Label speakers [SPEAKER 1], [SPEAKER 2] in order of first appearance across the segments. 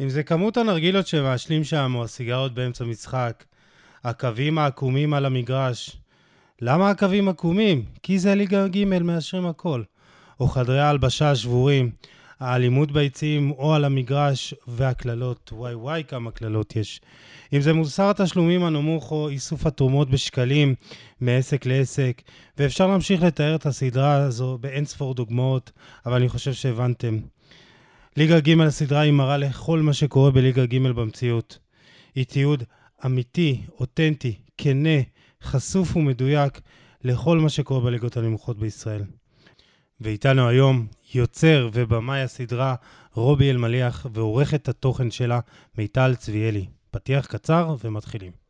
[SPEAKER 1] אם זה כמות הנרגילות שמעשנים שם, או הסיגרות באמצע משחק, הקווים העקומים על המגרש. למה הקווים עקומים? כי זה ליגה ג' מאשרים הכל. או חדרי ההלבשה השבורים, האלימות ביציעים או על המגרש, והקללות, וואי וואי כמה קללות יש. אם זה מוסר התשלומים הנמוך או איסוף התרומות בשקלים מעסק לעסק, ואפשר להמשיך לתאר את הסדרה הזו באין ספור דוגמאות, אבל אני חושב שהבנתם. ליגה ג' הסדרה היא מראה לכל מה שקורה בליגה ג' במציאות. היא תיעוד אמיתי, אותנטי, כנה, חשוף ומדויק לכל מה שקורה בליגות הנמוכות בישראל. ואיתנו היום יוצר ובמאי הסדרה רובי אלמליח ועורכת התוכן שלה מיטל צביאלי. פתיח קצר ומתחילים.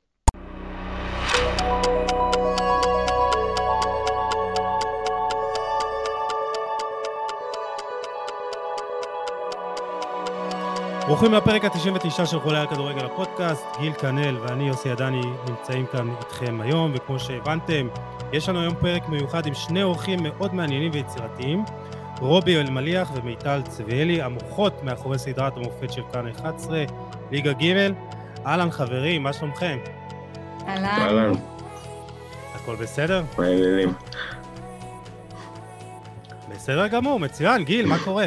[SPEAKER 1] ברוכים לפרק ה-99 של חולי על כדורגל הפודקאסט, גיל כנל ואני יוסי עדני נמצאים כאן איתכם היום, וכמו שהבנתם, יש לנו היום פרק מיוחד עם שני אורחים מאוד מעניינים ויצירתיים, רובי אלמליח ומיטל צביאלי, המוחות מאחורי סדרת המופת של כאן 11, ליגה ג'. אהלן חברים, מה שלומכם?
[SPEAKER 2] אהלן.
[SPEAKER 1] הכל בסדר?
[SPEAKER 2] מה העניינים?
[SPEAKER 1] בסדר גמור, מצוין. גיל, מה קורה?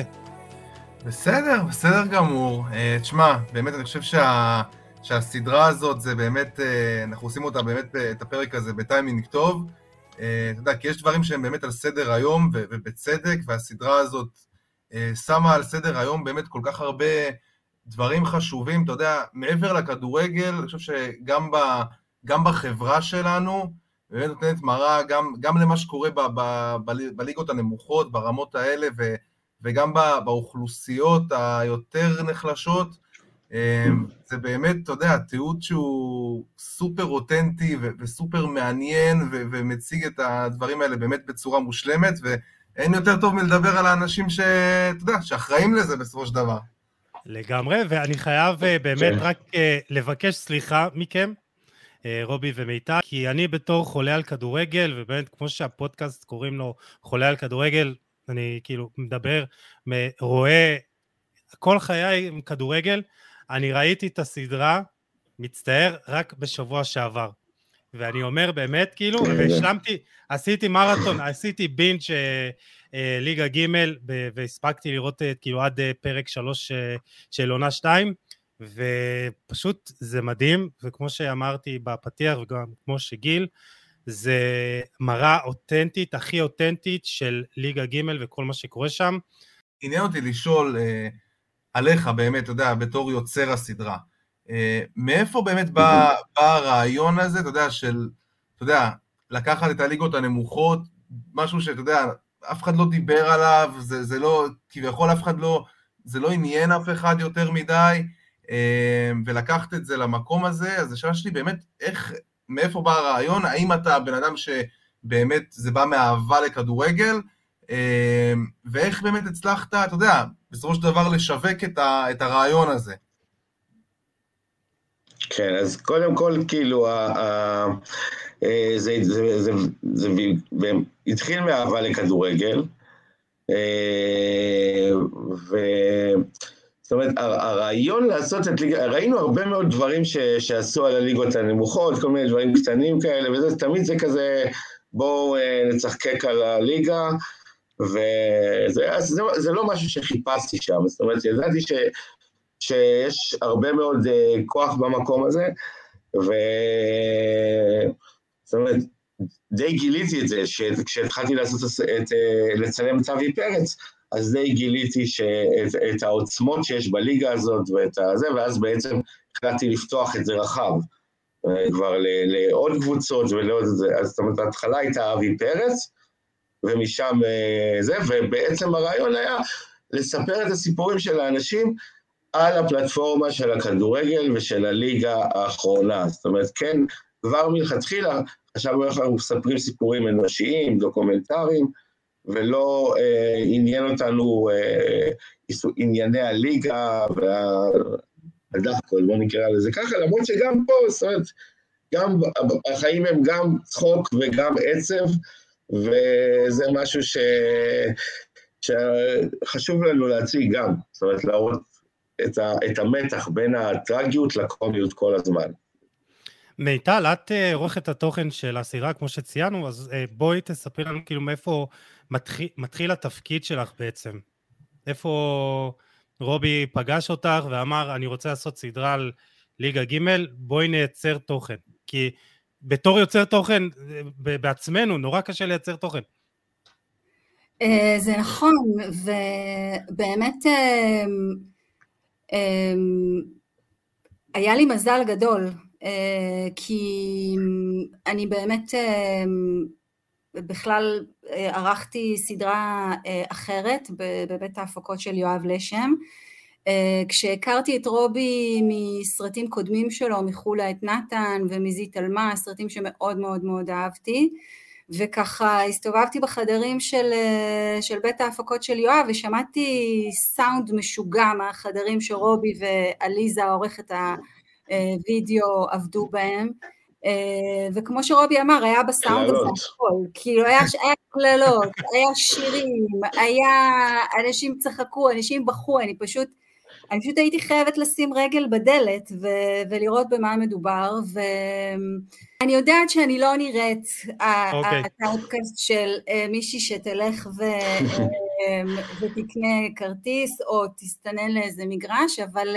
[SPEAKER 3] בסדר, בסדר גמור. Uh, תשמע, באמת אני חושב שה, שהסדרה הזאת זה באמת, uh, אנחנו עושים אותה באמת, את הפרק הזה בטיימינג טוב. אתה יודע, כי יש דברים שהם באמת על סדר היום, ובצדק, והסדרה הזאת שמה על סדר היום באמת כל כך הרבה דברים חשובים, אתה יודע, מעבר לכדורגל, אני חושב שגם ב, גם בחברה שלנו, באמת נותנת מראה גם, גם למה שקורה ב, ב, ב, בליגות הנמוכות, ברמות האלה, ו... וגם באוכלוסיות היותר נחלשות, אמ, זה באמת, אתה יודע, תיעוד שהוא סופר אותנטי וסופר מעניין ומציג את הדברים האלה באמת בצורה מושלמת, ואין יותר טוב מלדבר על האנשים שאתה יודע, שאחראים לזה בסופו של דבר.
[SPEAKER 1] לגמרי, ואני חייב אה, באמת כן. רק אה, לבקש סליחה מכם, אה, רובי ומיטל, כי אני בתור חולה על כדורגל, ובאמת, כמו שהפודקאסט קוראים לו חולה על כדורגל, אני כאילו מדבר, רואה כל חיי עם כדורגל, אני ראיתי את הסדרה, מצטער, רק בשבוע שעבר. ואני אומר באמת, כאילו, כן, והשלמתי, עשיתי מרתון, עשיתי בינג' אה, אה, ליגה ג' והספקתי לראות אה, כאילו עד פרק שלוש של עונה שתיים, ופשוט זה מדהים, וכמו שאמרתי בפתיח וגם כמו שגיל, זה מראה אותנטית, הכי אותנטית של ליגה ג' וכל מה שקורה שם.
[SPEAKER 3] עניין אותי לשאול אה, עליך באמת, אתה יודע, בתור יוצר הסדרה, אה, מאיפה באמת בא, בא הרעיון הזה, אתה יודע, של, אתה יודע, לקחת את הליגות הנמוכות, משהו שאתה יודע, אף אחד לא דיבר עליו, זה, זה לא, כביכול אף אחד לא, זה לא עניין אף אחד יותר מדי, אה, ולקחת את זה למקום הזה, אז השאלה שלי באמת, איך, מאיפה בא הרעיון, האם אתה בן אדם שבאמת זה בא מאהבה לכדורגל, אה, ואיך באמת הצלחת, אתה יודע, בסופו של דבר לשווק את, ה, את הרעיון הזה.
[SPEAKER 2] כן, אז קודם כל, כאילו, ה, ה, אה, זה, זה, זה, זה, זה התחיל מאהבה לכדורגל, אה, ו... זאת אומרת, הרעיון לעשות את ליגה, ראינו הרבה מאוד דברים ש, שעשו על הליגות הנמוכות, כל מיני דברים קטנים כאלה, וזה תמיד זה כזה, בואו אה, נצחקק על הליגה, וזה זה, זה לא משהו שחיפשתי שם, זאת אומרת, ידעתי ש, שיש הרבה מאוד אה, כוח במקום הזה, ו... זאת אומרת, די גיליתי את זה, כשהתחלתי לעשות את, אה, לצלם את אבי פרץ, אז די גיליתי שאת, את העוצמות שיש בליגה הזאת ואת הזה, ואז בעצם החלטתי לפתוח את זה רחב, אה, כבר לעוד קבוצות ולעוד זה. אז זאת אומרת, ההתחלה הייתה אבי פרץ, ומשם אה, זה, ובעצם הרעיון היה לספר את הסיפורים של האנשים על הפלטפורמה של הכדורגל ושל הליגה האחרונה. זאת אומרת, כן, כבר מלכתחילה איך אנחנו מספרים סיפורים אנושיים, דוקומנטריים, ולא אה, עניין אותנו אה, ענייני הליגה והדחקול, בוא נקרא לזה ככה, למרות שגם פה, זאת אומרת, גם החיים הם גם צחוק וגם עצב, וזה משהו ש... שחשוב לנו להציג גם, זאת אומרת להראות את, ה, את המתח בין הטרגיות לקומיות כל הזמן.
[SPEAKER 1] מיטל, את אה, עורכת התוכן של הסירה, כמו שציינו, אז אה, בואי תספרי לנו כאילו מאיפה מתחיל, מתחיל התפקיד שלך בעצם. איפה רובי פגש אותך ואמר, אני רוצה לעשות סדרה על ליגה ג', בואי נייצר תוכן. כי בתור יוצר תוכן, בעצמנו, נורא קשה לייצר תוכן.
[SPEAKER 4] אה, זה נכון, ובאמת היה לי מזל גדול. אה, כי אני באמת אה, בכלל אה, ערכתי סדרה אחרת בבית ההפקות של יואב לשם. כשהכרתי את רובי מסרטים קודמים שלו, מחולה את נתן ומזית עלמה, סרטים שמאוד מאוד מאוד אהבתי, וככה הסתובבתי בחדרים של, של בית ההפקות של יואב ושמעתי סאונד משוגע מהחדרים שרובי ועליזה עורכת ה... וידאו עבדו בהם, אה, וכמו שרובי אמר, היה בסאונד הזה הכל, כאילו היה, קללות, היה שירים, היה, אנשים צחקו, אנשים בכו, אני פשוט, אני פשוט הייתי חייבת לשים רגל בדלת ו- ולראות במה מדובר, ואני יודעת שאני לא נראית okay. אוקיי. הטאודקאסט של אה, מישהי שתלך ו- אה, ותקנה כרטיס או תסתנן לאיזה מגרש, אבל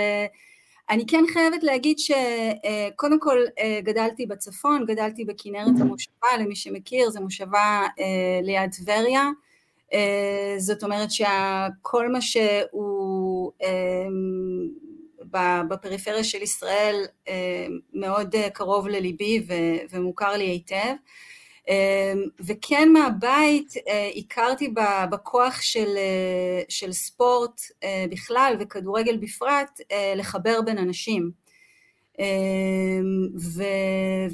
[SPEAKER 4] אני כן חייבת להגיד שקודם כל אה, גדלתי בצפון, גדלתי בכנרת המושבה, למי שמכיר, זו מושבה אה, ליד טבריה, אה, זאת אומרת שכל מה שהוא בפריפריה של ישראל מאוד קרוב לליבי ומוכר לי היטב. אמ, וכן מהבית אה, הכרתי בכוח של, אה, של ספורט אה, בכלל וכדורגל בפרט לחבר בין אנשים אמ, ו,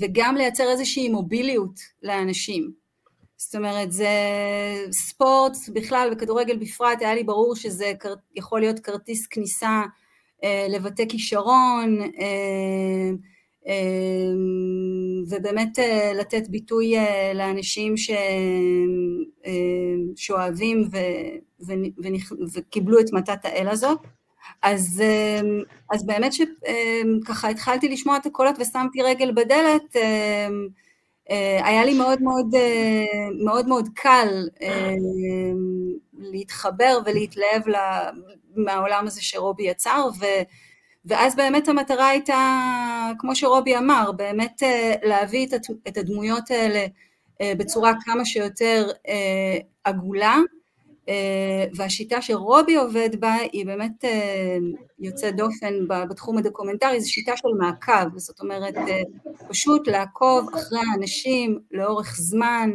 [SPEAKER 4] וגם לייצר איזושהי מוביליות לאנשים. זאת אומרת, זה ספורט בכלל וכדורגל בפרט, היה לי ברור שזה יכול להיות כרטיס כניסה לבתי כישרון, אמ, ובאמת אה, לתת ביטוי אה, לאנשים ש... אה, שאוהבים ו... ו... וקיבלו את מתת האל הזאת. אז, אז באמת שככה התחלתי לשמוע את הקולות ושמתי רגל בדלת, היה לי מאוד מאוד, מאוד, מאוד קל להתחבר ולהתלהב מהעולם הזה שרובי יצר, ו... ואז באמת המטרה הייתה, כמו שרובי אמר, באמת אה, להביא את הדמויות האלה אה, בצורה כמה שיותר אה, עגולה, והשיטה שרובי עובד בה היא באמת יוצאת דופן בתחום הדוקומנטרי, זו שיטה של מעקב, זאת אומרת פשוט לעקוב אחרי האנשים לאורך זמן,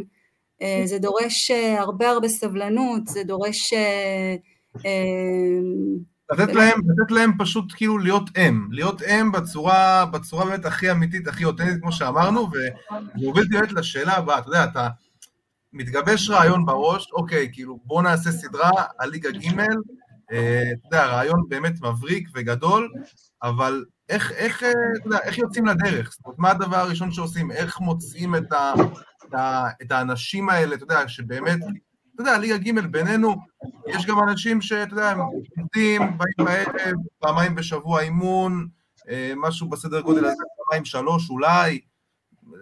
[SPEAKER 4] זה דורש הרבה הרבה סבלנות, זה דורש
[SPEAKER 3] לתת להם, לתת להם פשוט כאילו להיות אם, להיות אם בצורה, בצורה באמת הכי אמיתית, הכי אותנטית, כמו שאמרנו, ומוביל באמת לשאלה הבאה, אתה יודע, אתה מתגבש רעיון בראש, אוקיי, כאילו, בוא נעשה סדרה על ליגה ג', אה, אתה יודע, רעיון באמת מבריק וגדול, אבל איך, איך, אה, אתה יודע, איך יוצאים לדרך? זאת אומרת, מה הדבר הראשון שעושים? איך מוצאים את, ה, את, ה, את האנשים האלה, אתה יודע, שבאמת אתה יודע, ליגה ג' בינינו, יש גם אנשים שאתה יודע, הם עובדים, באים בערב, פעמיים בשבוע אימון, אה, משהו בסדר גודל הזה, פעמיים שלוש אולי,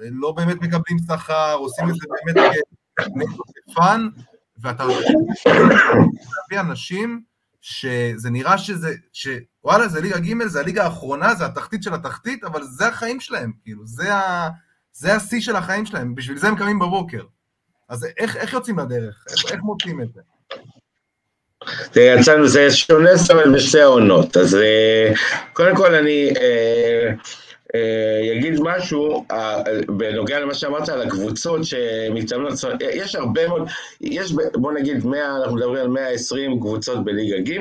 [SPEAKER 3] לא באמת מקבלים שכר, עושים את זה באמת כפאן, ואתה להביא אנשים שזה נראה שזה, שוואלה, זה ליגה ג', זה הליגה האחרונה, זה התחתית של התחתית, אבל זה החיים שלהם, כאילו, זה השיא של החיים שלהם, בשביל זה הם קמים בבוקר. אז איך, איך יוצאים לדרך? איך, איך מוצאים את זה?
[SPEAKER 2] תראה, יצאנו, זה שונה אומרת בשתי העונות, אז אה, קודם כל אני אה, אה, אגיד משהו בנוגע למה שאמרת על הקבוצות שמתאמנות, יש הרבה מאוד, יש בוא נגיד 100, אנחנו מדברים על 120 קבוצות בליגה ג',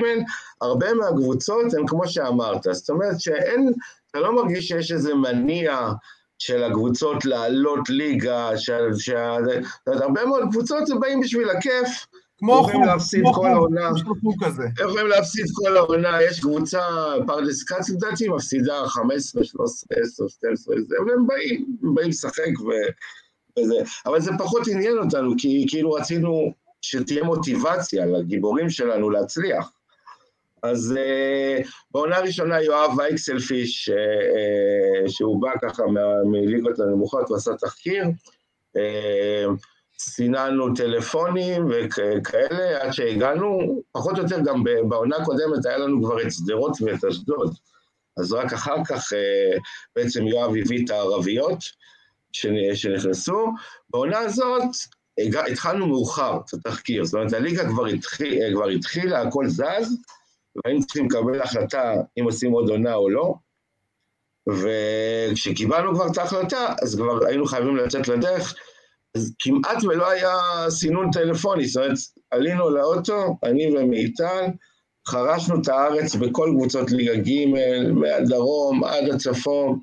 [SPEAKER 2] הרבה מהקבוצות הן כמו שאמרת, זאת אומרת שאין, אתה לא מרגיש שיש איזה מניע של הקבוצות לעלות ליגה, של, של, הרבה מאוד קבוצות זה באים בשביל הכיף.
[SPEAKER 3] כמו חוג, כמו
[SPEAKER 2] כל העונה.
[SPEAKER 3] כזה.
[SPEAKER 2] יכולים להפסיד כל העונה, יש קבוצה, פרדס קאץ לדעתי, מפסידה 15, 13, 10, 12, והם באים, הם באים לשחק ו... וזה. אבל זה פחות עניין אותנו, כי כאילו רצינו שתהיה מוטיבציה לגיבורים שלנו להצליח. אז uh, בעונה הראשונה יואב וייקסלפיש, uh, uh, שהוא בא ככה מליגות הנמוכות ועשה תחקיר, uh, סיננו טלפונים וכאלה עד שהגענו, פחות או יותר גם בעונה הקודמת היה לנו כבר את שדרות ואת אשדוד, אז רק אחר כך uh, בעצם יואב הביא את הערביות שנכנסו. בעונה הזאת התחלנו מאוחר את התחקיר, זאת אומרת הליגה כבר, התחיל, כבר התחילה, הכל זז, והיינו צריכים לקבל החלטה אם עושים עוד עונה או לא, וכשקיבלנו כבר את ההחלטה, אז כבר היינו חייבים לצאת לדרך, אז כמעט ולא היה סינון טלפוני, זאת אומרת, עלינו לאוטו, אני ומיטל, חרשנו את הארץ בכל קבוצות ליגה ג', מהדרום עד הצפון.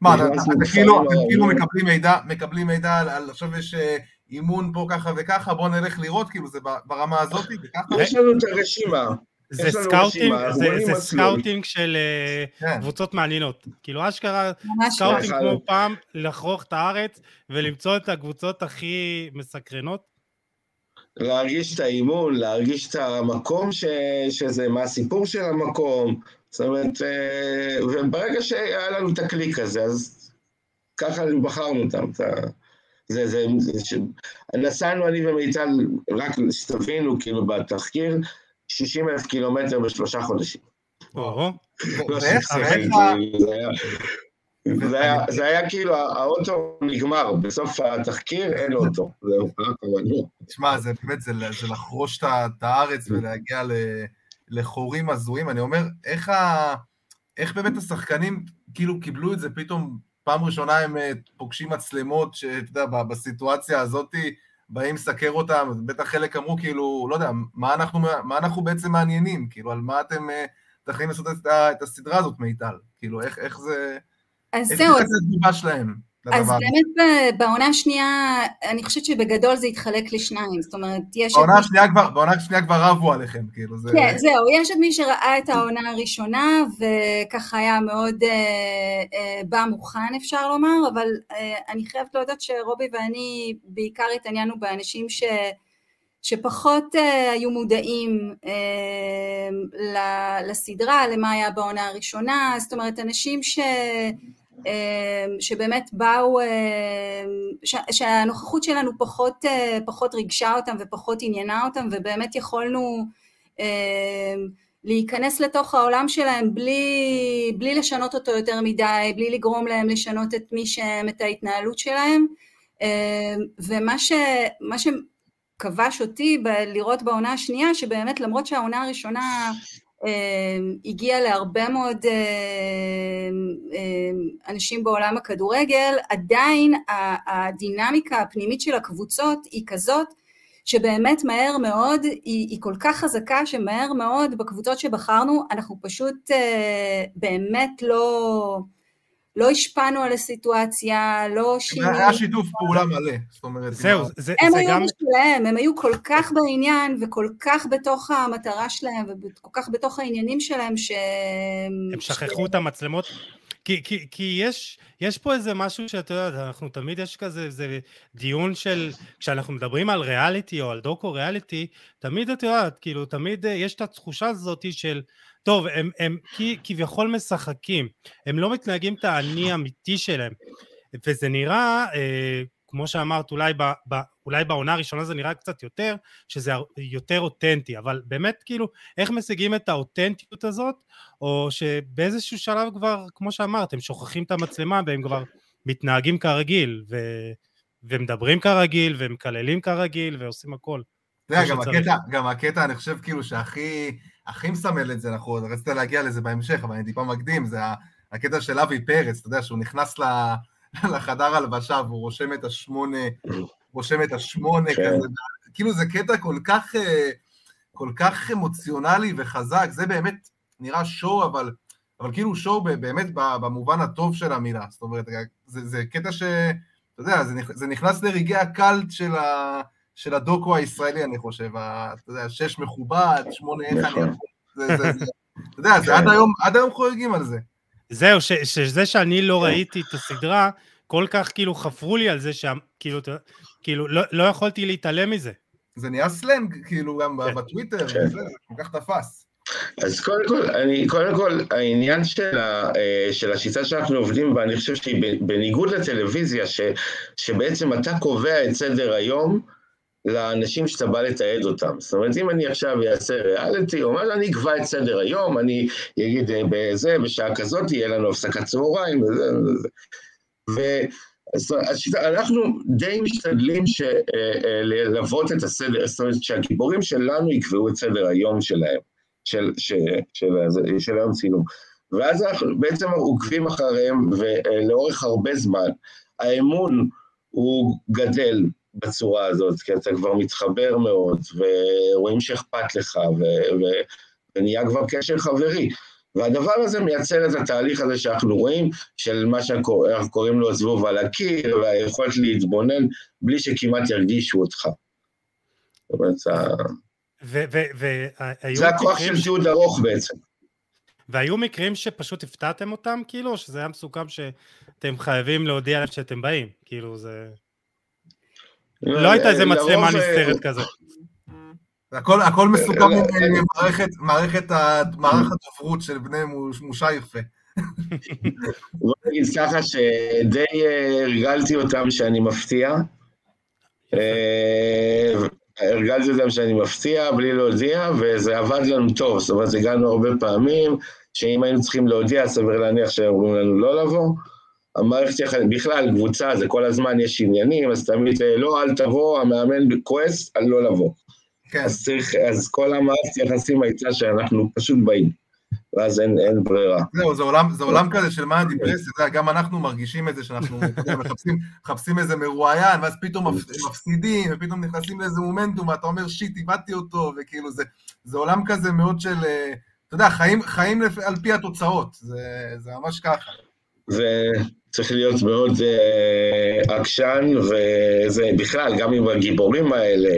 [SPEAKER 3] מה, אתם כאילו, כאילו מקבלים מידע, מקבלים מידע על עכשיו יש אה, אימון פה ככה וככה, בואו נלך לראות, כאילו זה ברמה הזאת וככה?
[SPEAKER 2] יש לנו את הרשימה.
[SPEAKER 1] זה scouting, זה, זה scouting של אה, כן. קבוצות מעניינות. כאילו אשכרה scouting כמו פעם, לחרוש את הארץ ולמצוא את הקבוצות הכי מסקרנות.
[SPEAKER 2] להרגיש את האימון, להרגיש את המקום ש, שזה, מה הסיפור של המקום. זאת אומרת, אה, וברגע שהיה לנו את הקליק הזה, אז ככה בחרנו אותם. זה, זה, זה, ש... נסענו אני ומיטל, רק שתבינו, כאילו בתחקיר, 60 אלף קילומטר בשלושה חודשים.
[SPEAKER 1] לא,
[SPEAKER 2] זה היה כאילו, האוטו נגמר, בסוף התחקיר אין לו אוטו.
[SPEAKER 3] תשמע, זה באמת, זה לחרוש את הארץ ולהגיע לחורים הזויים. אני אומר, איך באמת השחקנים כאילו קיבלו את זה פתאום, פעם ראשונה הם אה, פוגשים מצלמות, שאתה יודע, בסיטואציה הזאתי, באים לסקר אותם, בטח חלק אמרו כאילו, לא יודע, מה אנחנו, מה אנחנו בעצם מעניינים? כאילו, על מה אתם מתכננים לעשות את, את הסדרה הזאת, מיטל? כאילו, איך, איך זה...
[SPEAKER 4] אז זהו. איך
[SPEAKER 3] זה התגובה שלהם?
[SPEAKER 4] אז באמת בעונה השנייה, אני חושבת שבגדול זה התחלק לשניים, זאת אומרת, יש...
[SPEAKER 3] בעונה השנייה כבר, בעונה השנייה כבר רבו עליכם, כאילו, זה...
[SPEAKER 4] כן, זהו, יש את מי שראה את העונה הראשונה, וככה היה מאוד אה, אה, בא מוכן, אפשר לומר, אבל אה, אני חייבת להודות שרובי ואני בעיקר התעניינו באנשים ש... שפחות uh, היו מודעים uh, לסדרה, למה היה בעונה הראשונה, זאת אומרת אנשים ש... אמ, שבאמת באו, אמ, שהנוכחות שלנו פחות, אה, פחות ריגשה אותם ופחות עניינה אותם ובאמת יכולנו אמ, להיכנס לתוך העולם שלהם בלי, בלי לשנות אותו יותר מדי, בלי לגרום להם לשנות את מי שהם, את ההתנהלות שלהם. ומה ש, שכבש אותי לראות בעונה השנייה שבאמת למרות שהעונה הראשונה הגיע להרבה מאוד אמ, אמ, אנשים בעולם הכדורגל, עדיין הדינמיקה הפנימית של הקבוצות היא כזאת שבאמת מהר מאוד, היא, היא כל כך חזקה שמהר מאוד בקבוצות שבחרנו אנחנו פשוט אה, באמת לא, לא השפענו על הסיטואציה, לא שינינו.
[SPEAKER 3] היה שיתוף פעולה מלא, זאת אומרת.
[SPEAKER 1] זהו, זה, זה
[SPEAKER 4] הם
[SPEAKER 1] זה
[SPEAKER 4] היו
[SPEAKER 1] גם...
[SPEAKER 4] משלהם, הם היו כל כך בעניין וכל כך בתוך המטרה שלהם וכל כך בתוך העניינים שלהם ש...
[SPEAKER 1] הם שכחו ש... את המצלמות. כי, כי, כי יש, יש פה איזה משהו שאתה יודע, אנחנו תמיד יש כזה איזה דיון של, כשאנחנו מדברים על ריאליטי או על דוקו ריאליטי, תמיד את יודעת, כאילו תמיד אה, יש את התחושה הזאת של טוב, הם, הם כביכול משחקים, הם לא מתנהגים את האני האמיתי שלהם, וזה נראה, אה, כמו שאמרת, אולי, ב, ב, אולי בעונה הראשונה זה נראה קצת יותר, שזה יותר אותנטי, אבל באמת כאילו, איך משיגים את האותנטיות הזאת, או שבאיזשהו שלב כבר, כמו שאמרת, הם שוכחים את המצלמה והם כבר מתנהגים כרגיל, ו, ומדברים כרגיל, ומקללים כרגיל, ועושים הכל.
[SPEAKER 3] אתה יודע, גם הקטע, גם הקטע, אני חושב כאילו שהכי... הכי מסמל את זה, אנחנו רצית להגיע לזה בהמשך, אבל אני טיפה מקדים, זה הקטע של אבי פרץ, אתה יודע, שהוא נכנס לחדר הלבשה והוא רושם את השמונה, רושם את השמונה כן. כזה, כאילו זה קטע כל כך, אה, כל כך אמוציונלי וחזק, זה באמת נראה שואו, אבל, אבל כאילו שואו באמת במובן הטוב של המילה, זאת אומרת, זה, זה קטע ש... אתה יודע, זה נכנס לרגעי הקלט של ה... של הדוקו הישראלי, אני חושב, אתה יודע, שש מכובד, שמונה איך אני יכול, אתה יודע, זה עד היום, עד היום חוגגים על זה.
[SPEAKER 1] זהו, שזה שאני לא ראיתי את הסדרה, כל כך כאילו חפרו לי על זה, שכאילו, כאילו, לא, לא יכולתי להתעלם מזה.
[SPEAKER 3] זה נהיה סלנג, כאילו, גם כן. בטוויטר, זה כל כך תפס.
[SPEAKER 2] אז קודם כל, אני, קודם כל, העניין של, ה, אה, של השיטה שאנחנו עובדים בה, אני חושב שהיא בניגוד לטלוויזיה, ש, שבעצם אתה קובע את סדר היום לאנשים שאתה בא לתעד אותם. זאת אומרת, אם אני עכשיו אעשה ריאליטי, או מה, אני אקבע את סדר היום, אני אגיד אה, בזה, בשעה כזאת יהיה לנו הפסקת צהריים, וזה וזה. אנחנו די משתדלים ש, אה, ללוות את הסדר, זאת אומרת שהגיבורים שלנו יקבעו את סדר היום שלהם. של, של, של, של, היום צילום. ואז אנחנו בעצם עוקבים אחריהם, ולאורך הרבה זמן, האמון הוא גדל בצורה הזאת, כי אתה כבר מתחבר מאוד, ורואים שאכפת לך, ו, ו, ונהיה כבר קשר חברי. והדבר הזה מייצר את התהליך הזה שאנחנו רואים, של מה שאנחנו קוראים לו זבוב על הקיר, והיכולת להתבונן בלי שכמעט ירגישו אותך. זאת אומרת, זה הכוח של תיעוד ארוך בעצם.
[SPEAKER 1] והיו מקרים שפשוט הפתעתם אותם, כאילו, או שזה היה מסוכם שאתם חייבים להודיע להם שאתם באים? כאילו, זה... לא, לא הייתה איזה מצלמה נסתרת כזה.
[SPEAKER 3] הכל, הכל מסוכם עם מערכת, מערכת, מערך הדוברות של בני מושה יפה.
[SPEAKER 2] בוא נגיד ככה שדי אה, הרגלתי אותם שאני מפתיע. הרגלתי אותם שאני מפתיע בלי להודיע, וזה עבד לנו טוב, זאת אומרת, הגענו הרבה פעמים, שאם היינו צריכים להודיע, סביר להניח שאומרים לנו לא לבוא. המערכת יחד, בכלל, קבוצה, זה כל הזמן יש עניינים, אז תמיד אה, לא, אל תבוא, המאמן כועס על לא לבוא. כן. אז צריך, אז כל המערכת יחסים הייתה שאנחנו פשוט באים. ואז אין, אין ברירה.
[SPEAKER 3] זהו, זה עולם, זה עולם כזה של מה הדיפרסיה, גם אנחנו מרגישים את זה שאנחנו מחפשים, מחפשים איזה מרואיין, ואז פתאום מפסידים, ופתאום נכנסים לאיזה מומנטום, ואתה אומר שיט, איבדתי אותו, וכאילו זה, זה עולם כזה מאוד של, אה, אתה יודע, חיים, חיים על פי התוצאות, זה, זה ממש ככה.
[SPEAKER 2] וצריך להיות מאוד uh, עקשן, וזה בכלל, גם עם הגיבורים האלה,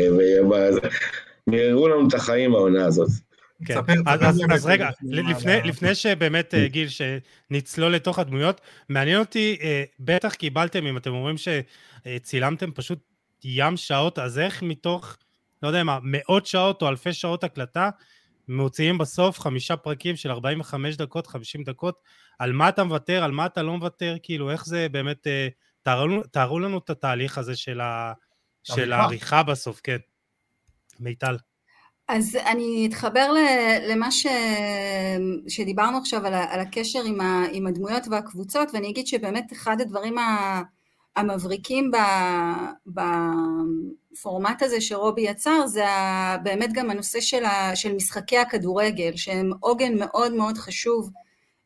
[SPEAKER 2] ויראו לנו את החיים העונה הזאת.
[SPEAKER 1] כן. ספר, אז, אז, אז רגע, לפני, לפני שבאמת אה, גיל, שנצלול לתוך הדמויות, מעניין אותי, אה, בטח קיבלתם, אם אתם אומרים שצילמתם פשוט ים שעות, אז איך מתוך, לא יודע מה, מאות שעות או אלפי שעות הקלטה, מוציאים בסוף חמישה פרקים של 45 דקות, 50 דקות, על מה אתה מוותר, על מה אתה לא מוותר, כאילו, איך זה באמת, אה, תארו, תארו לנו את התהליך הזה של, ה, של העריכה בסוף, כן. מיטל.
[SPEAKER 4] אז אני אתחבר למה ש... שדיברנו עכשיו על, ה... על הקשר עם, ה... עם הדמויות והקבוצות ואני אגיד שבאמת אחד הדברים המבריקים ב... בפורמט הזה שרובי יצר זה באמת גם הנושא של, ה... של משחקי הכדורגל שהם עוגן מאוד מאוד חשוב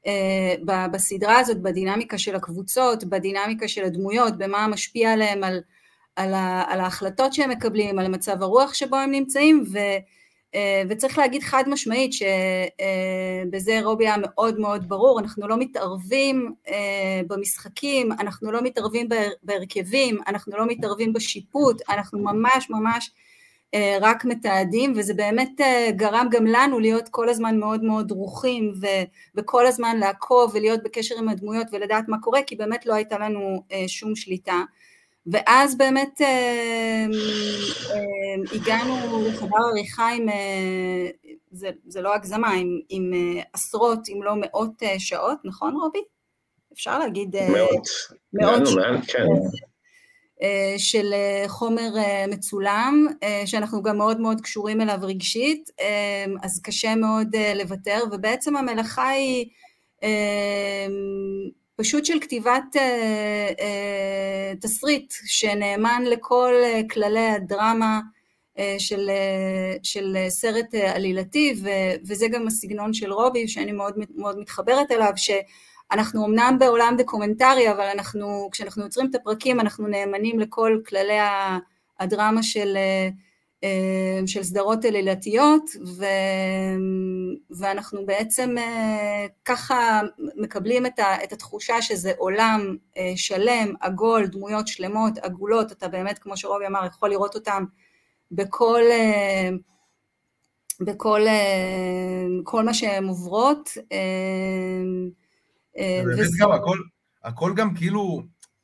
[SPEAKER 4] אה, בסדרה הזאת, בדינמיקה של הקבוצות, בדינמיקה של הדמויות, במה משפיע עליהם על, על, ה... על ההחלטות שהם מקבלים, על מצב הרוח שבו הם נמצאים ו... אה, וצריך להגיד חד משמעית שבזה רובי היה מאוד מאוד ברור, אנחנו לא מתערבים אה, במשחקים, אנחנו לא מתערבים בהרכבים, אנחנו לא מתערבים בשיפוט, אנחנו ממש ממש אה, רק מתעדים וזה באמת גרם גם לנו להיות כל הזמן מאוד מאוד דרוכים וכל הזמן לעקוב ולהיות בקשר עם הדמויות ולדעת מה קורה כי באמת לא הייתה לנו שום שליטה ואז באמת אה, אה, הגענו לחדר עריכה עם, אה, זה, זה לא הגזמה, עם, עם עשרות אם לא מאות שעות, נכון רובי? אפשר להגיד...
[SPEAKER 2] מאות. מאות שעות. כן.
[SPEAKER 4] של חומר מצולם, שאנחנו גם מאוד מאוד קשורים אליו רגשית, אז קשה מאוד לוותר, ובעצם המלאכה היא פשוט של כתיבת אה, אה, תסריט שנאמן לכל אה, כללי הדרמה אה, של, אה, של סרט אה, עלילתי, ו, וזה גם הסגנון של רובי, שאני מאוד, מאוד מתחברת אליו, שאנחנו אמנם בעולם דוקומנטרי, אבל אנחנו, כשאנחנו יוצרים את הפרקים, אנחנו נאמנים לכל כללי הדרמה של... אה, אה, של סדרות עלילתיות ו... ואנחנו בעצם אה, ככה מקבלים את, ה... את התחושה שזה עולם אה, שלם, עגול, דמויות שלמות, עגולות, אתה באמת כמו שרובי אמר יכול לראות אותם בכל, בכל כל מה שהן עוברות.
[SPEAKER 3] באמת גם הכל, הכל גם כאילו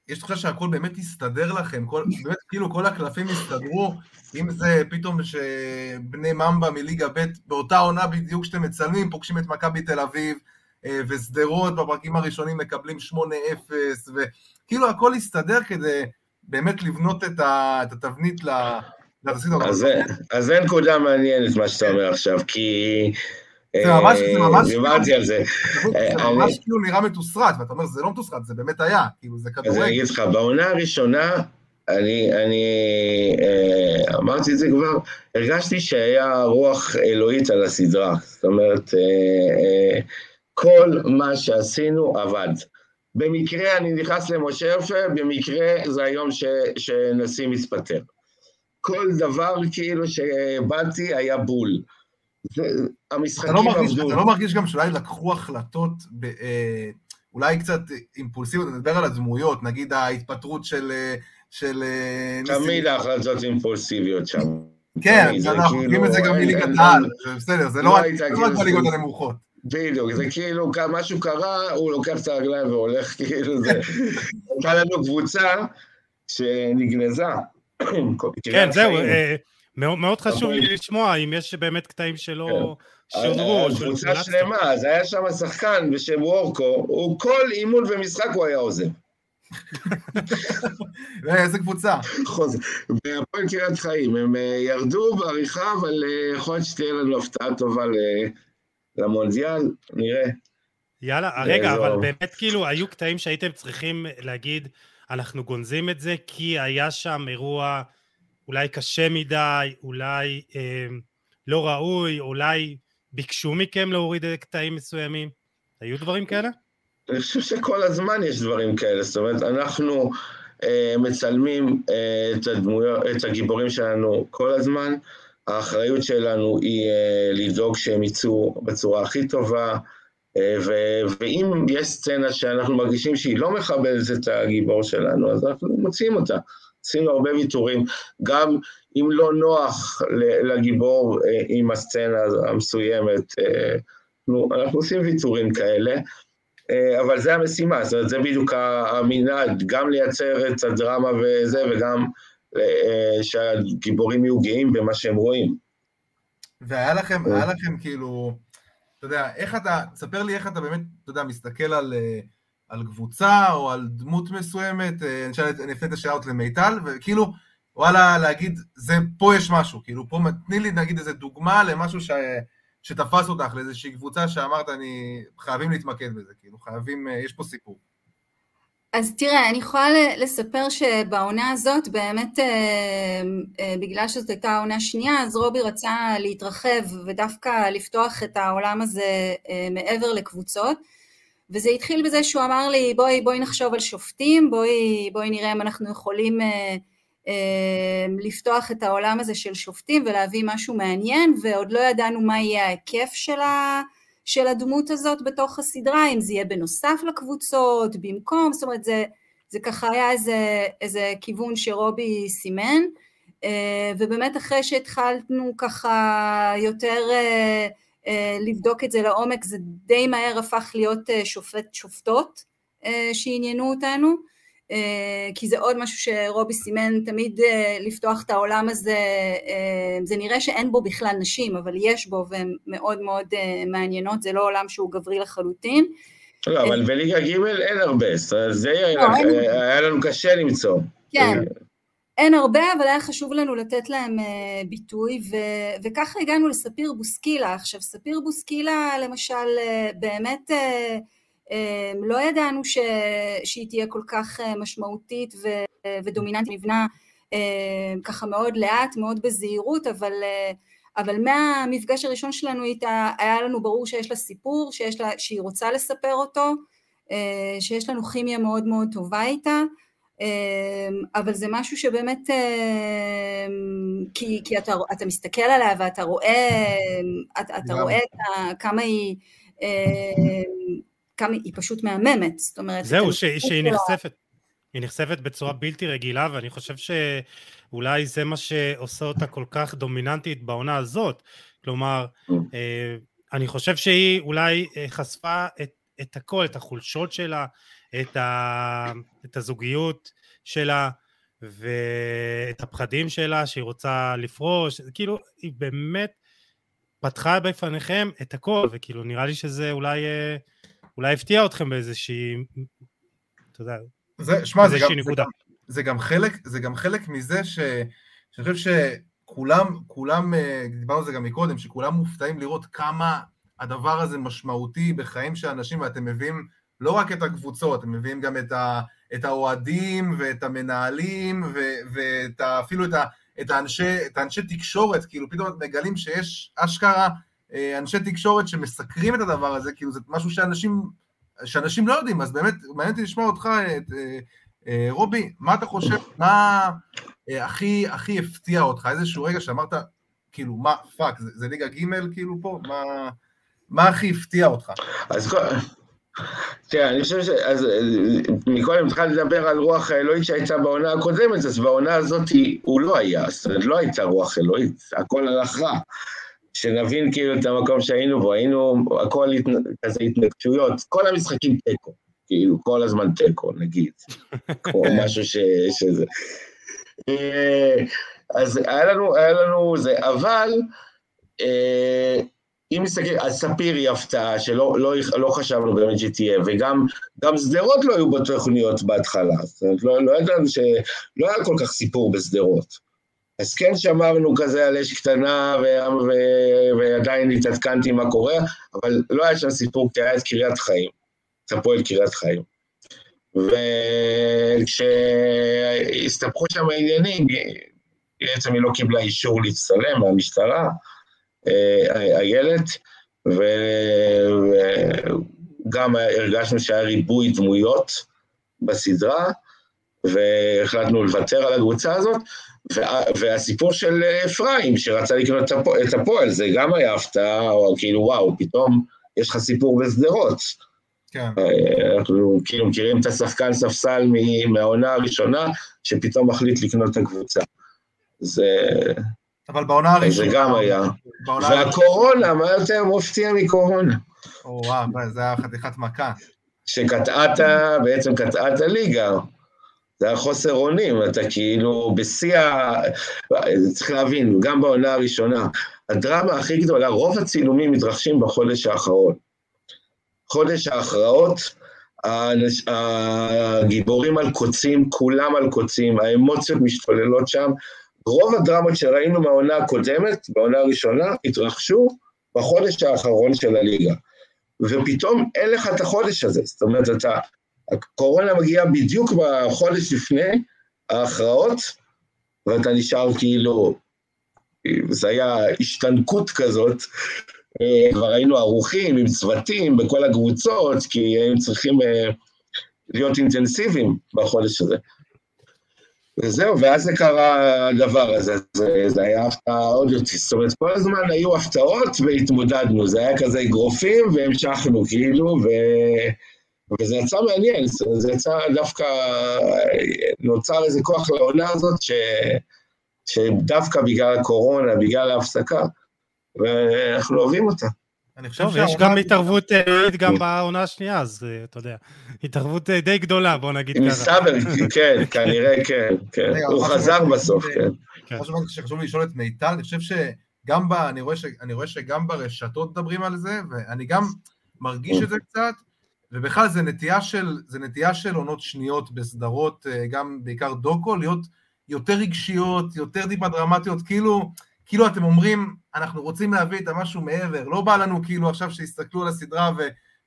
[SPEAKER 3] יש תחושה שהכל באמת יסתדר לכם, כל, באמת כאילו כל הקלפים יסתדרו, אם זה פתאום שבני ממבה מליגה ב' באותה עונה בדיוק שאתם מצלמים, פוגשים את מכבי תל אביב, אה, ושדרות בפרקים הראשונים מקבלים 8-0, וכאילו הכל יסתדר כדי באמת לבנות את, ה, את התבנית ל...
[SPEAKER 2] אז, אז זה נקודה מעניינת מה שאתה אומר עכשיו, כי
[SPEAKER 3] זה ממש, זה ממש,
[SPEAKER 2] דיברתי על זה.
[SPEAKER 3] זה
[SPEAKER 2] אה,
[SPEAKER 3] ממש כאילו נראה מתוסרט, ואתה אומר, זה לא מתוסרט, זה באמת היה, כאילו, זה
[SPEAKER 2] אז אני
[SPEAKER 3] כדורגל.
[SPEAKER 2] אגיד לך, בעונה הראשונה, אני, אני אה, אמרתי את זה כבר, הרגשתי שהיה רוח אלוהית על הסדרה. זאת אומרת, אה, אה, כל מה שעשינו עבד. במקרה אני נכנס למשה יפה, במקרה זה היום ש, שנשיא מתפטר. כל דבר כאילו שבאתי היה בול. זה-
[SPEAKER 3] אתה
[SPEAKER 2] המשחקים
[SPEAKER 3] לא מרגיש,
[SPEAKER 2] עבדו.
[SPEAKER 3] אתה לא מרגיש גם שאולי לקחו החלטות, ב, אה, אולי קצת אימפולסיביות, נדבר על הדמויות, נגיד ההתפטרות של... אה, של אה,
[SPEAKER 2] תמיד ההחלטות אימפולסיביות שם.
[SPEAKER 3] כן, אנחנו
[SPEAKER 2] כאילו-
[SPEAKER 3] יודעים את זה גם מליגת
[SPEAKER 2] אין-
[SPEAKER 3] העל, זה בסדר, זה
[SPEAKER 2] לא
[SPEAKER 3] לא רק לא
[SPEAKER 2] כאילו
[SPEAKER 3] רק בליגות. הנמוכות.
[SPEAKER 2] בדיוק, זה כאילו, משהו קרה, הוא לוקח את הרגליים והולך, כאילו זה... הייתה לנו קבוצה שנגנזה.
[SPEAKER 1] כן, זהו. אה, מאוד מאוד חשוב לי לשמוע אם יש באמת קטעים שלא שודרו. או
[SPEAKER 2] קבוצה
[SPEAKER 1] שהומלצת.
[SPEAKER 2] שלמה, אז היה שם שחקן בשם וורקו, הוא כל אימון ומשחק הוא היה עוזב.
[SPEAKER 3] ואיזה קבוצה?
[SPEAKER 2] חוזר. בהפועל קריית חיים, הם אה, ירדו בעריכה, אבל אה, יכול להיות שתהיה לנו הפתעה טובה ל- למונדיאל, נראה.
[SPEAKER 1] יאללה, רגע. אבל באמת כאילו היו קטעים שהייתם צריכים להגיד, אנחנו גונזים את זה, כי היה שם אירוע אולי קשה מדי, אולי אה, לא ראוי, אולי ביקשו מכם להוריד קטעים מסוימים. היו דברים כאלה?
[SPEAKER 2] אני חושב שכל הזמן יש דברים כאלה, זאת אומרת, אנחנו אה, מצלמים אה, את הדמויות, את הגיבורים שלנו כל הזמן, האחריות שלנו היא אה, לדאוג שהם יצאו בצורה הכי טובה, אה, ו- ואם יש סצנה שאנחנו מרגישים שהיא לא מכבדת את הגיבור שלנו, אז אנחנו מוציאים אותה. עשינו הרבה ויתורים, גם אם לא נוח לגיבור אה, עם הסצנה המסוימת, אה, אנחנו, עושים ויתורים כאלה. אה, אבל זה המשימה, זאת אומרת, זה בדיוק המנהג, גם לייצר את הדרמה וזה, וגם שהגיבורים יהיו גאים במה שהם רואים.
[SPEAKER 3] והיה לכם. היה לכם כאילו, אתה יודע, איך אתה, תספר לי איך אתה באמת, אתה יודע, מסתכל על, על קבוצה או על דמות מסוימת, אה, אני אפנה את השאלה הזאת למיטל, וכאילו, וואלה, להגיד, זה, פה יש משהו, כאילו, פה, תני לי נגיד איזה דוגמה למשהו ש, שתפס אותך, לאיזושהי קבוצה שאמרת, אני, חייבים להתמקד בזה, כאילו, חייבים, אה, יש פה סיפור.
[SPEAKER 4] אז תראה, אני יכולה לספר שבעונה הזאת באמת, אה, בגלל שזאת הייתה העונה שנייה, אז רובי רצה להתרחב ודווקא לפתוח את העולם הזה מעבר לקבוצות. וזה התחיל בזה שהוא אמר לי, בואי, בואי נחשוב על שופטים, בואי, בואי נראה אם אנחנו יכולים אה, אה, לפתוח את העולם הזה של שופטים ולהביא משהו מעניין, ועוד לא ידענו מה יהיה ההיקף של ה... של הדמות הזאת בתוך הסדרה, אם זה יהיה בנוסף לקבוצות, במקום, זאת אומרת זה, זה ככה היה איזה, איזה כיוון שרובי סימן, אה, ובאמת אחרי שהתחלנו ככה יותר אה, לבדוק את זה לעומק, זה די מהר הפך להיות אה, שופט שופטות אה, שעניינו אותנו, אה, כי זה עוד משהו שרובי סימן תמיד אה, לפתוח את העולם הזה, אה, זה נראה שאין בו בכלל נשים, אבל יש בו והן מאוד מאוד אה, מעניינות, זה לא עולם שהוא גברי לחלוטין.
[SPEAKER 2] לא, אבל בליגה ג' אין הרבה, זה
[SPEAKER 4] לא,
[SPEAKER 2] היה לנו קשה למצוא.
[SPEAKER 4] כן, אין הרבה, אבל היה חשוב לנו לתת להם אה, ביטוי, ו- וככה הגענו לספיר בוסקילה. עכשיו, ספיר בוסקילה, למשל, אה, באמת אה, לא ידענו ש- שהיא תהיה כל כך משמעותית ו- ודומיננטית, נבנה ככה מאוד לאט, מאוד בזהירות, אבל, אבל מהמפגש הראשון שלנו איתה, היה לנו ברור שיש לה סיפור, שיש לה, שהיא רוצה לספר אותו, שיש לנו כימיה מאוד מאוד טובה איתה. אמ, אבל זה משהו שבאמת, אמ, כי, כי אתה, אתה מסתכל עליה ואתה רואה, אתה, אתה
[SPEAKER 3] גם.
[SPEAKER 4] רואה את ה, כמה היא, אמ, כמה היא פשוט מהממת, זאת אומרת,
[SPEAKER 1] זהו,
[SPEAKER 4] אתה
[SPEAKER 1] ש- שהיא נחשפת. היא נחשפת בצורה בלתי רגילה, ואני חושב שאולי זה מה שעושה אותה כל כך דומיננטית בעונה הזאת. כלומר,
[SPEAKER 2] Mm.
[SPEAKER 1] אה, אני חושב שהיא אולי אה, חשפה את, את הכל, את החולשות שלה, את, ה, את הזוגיות שלה, ואת הפחדים שלה שהיא רוצה לפרוש, כאילו, היא באמת פתחה בפניכם את הכל, וכאילו, נראה לי שזה אולי, אה, אולי הפתיע אתכם באיזושהי, אתה יודע,
[SPEAKER 3] זה, שמע, זה, גם, זה, גם, זה, גם חלק, זה גם חלק מזה ש, שאני חושב שכולם, כולם, אה, דיברנו על זה גם מקודם, שכולם מופתעים לראות כמה הדבר הזה משמעותי בחיים של אנשים, ואתם מביאים לא רק את הקבוצות, אתם מביאים גם את, ה, את האוהדים ואת המנהלים ואפילו את, ה, את, האנשי, את האנשי תקשורת, כאילו פתאום מגלים שיש אשכרה אה, אנשי תקשורת שמסקרים את הדבר הזה, כאילו זה משהו שאנשים, שאנשים לא יודעים, אז באמת מעניין אותי לשמוע אותך, את, אה, אה, רובי, מה אתה חושב, מה הכי, הכי הפתיע אותך, איזשהו רגע שאמרת, כאילו, מה, fuck, זה, זה ליגה ג' כאילו פה, מה, מה הכי הפתיע אותך?
[SPEAKER 2] אז תראה, אני חושב ש... אז מקודם התחלתי לדבר על רוח האלוהית שהייתה בעונה הקודמת, אז בעונה הזאת הוא לא היה, זאת אומרת, לא הייתה רוח אלוהית, הכל הלך רע. שנבין כאילו את המקום שהיינו בו, היינו, הכל כזה התנגשויות, כל המשחקים תיקו, כאילו, כל הזמן תיקו, נגיד, כמו משהו ש... שזה... אה, אז היה לנו, היה לנו זה, אבל אה, אם נסתכל, אז ספיר היא הפתעה שלא לא, לא חשבנו באמת שתהיה, וגם שדרות לא היו בתוכניות בהתחלה, זאת אומרת, לא, לא ידענו שלא היה כל כך סיפור בשדרות. אז כן שמרנו כזה על אש קטנה, ו- ו- ועדיין התעדכנתי מה קורה, אבל לא היה שם סיפור, כי היה את קריית חיים, את הפועל קריית חיים. וכשהסתבכו שם העניינים, בעצם היא לא קיבלה אישור להצטלם מהמשטרה, איילת, וגם הרגשנו שהיה ריבוי דמויות בסדרה, והחלטנו לוותר על הקבוצה הזאת, והסיפור של אפרים, שרצה לקנות את הפועל, זה גם היה הפתעה, או כאילו וואו, פתאום יש לך סיפור בשדרות. כן. אנחנו כאילו מכירים את השחקן ספסל מהעונה הראשונה, שפתאום מחליט לקנות את הקבוצה. זה...
[SPEAKER 3] אבל בעונה הראשונה...
[SPEAKER 2] זה גם היה. והקורונה, מה יותר מופתיע מקורונה?
[SPEAKER 3] או וואו, זה היה חתיכת מכה.
[SPEAKER 2] שקטעת, בעצם קטעת ליגה. זה היה חוסר אונים, אתה כאילו בשיא ה... צריך להבין, גם בעונה הראשונה, הדרמה הכי גדולה, רוב הצילומים מתרחשים בחודש האחרון. חודש ההכרעות, הגיבורים על קוצים, כולם על קוצים, האמוציות משתוללות שם, רוב הדרמות שראינו מהעונה הקודמת, בעונה הראשונה, התרחשו בחודש האחרון של הליגה. ופתאום אין לך את החודש הזה, זאת אומרת, אתה, הקורונה מגיעה בדיוק בחודש לפני ההכרעות, ואתה נשאר כאילו, זה היה השתנקות כזאת, כבר היינו ערוכים עם צוותים בכל הקבוצות, כי היינו צריכים אה, להיות אינטנסיביים בחודש הזה. וזהו, ואז זה קרה הדבר הזה, זה, זה היה הפתעה עוד יותר, זאת אומרת, כל הזמן היו הפתעות והתמודדנו, זה היה כזה אגרופים והמשכנו כאילו, ו... וזה יצא מעניין, זה יצא דווקא, נוצר איזה כוח לעונה הזאת, ש... שדווקא בגלל הקורונה, בגלל ההפסקה, ואנחנו אוהבים אותה.
[SPEAKER 1] טוב, יש גם התערבות אלוהית גם בעונה השנייה, אז אה, אתה יודע, התערבות אה, די גדולה, בוא נגיד ככה.
[SPEAKER 2] מסתבר, כן, כנראה כן, כן. הוא חזר בסוף, כן.
[SPEAKER 3] משהו שחשוב לי לשאול את מיטל, אני חושב שגם ב... אני רואה שגם ברשתות מדברים על זה, ואני גם מרגיש את זה קצת, ובכלל זה נטייה של, זה נטייה של עונות שניות בסדרות, אה, גם בעיקר דוקו, להיות יותר רגשיות, יותר טיפה דרמטיות, כאילו... כאילו אתם אומרים, אנחנו רוצים להביא את המשהו מעבר, לא בא לנו כאילו עכשיו שיסתכלו על הסדרה ו,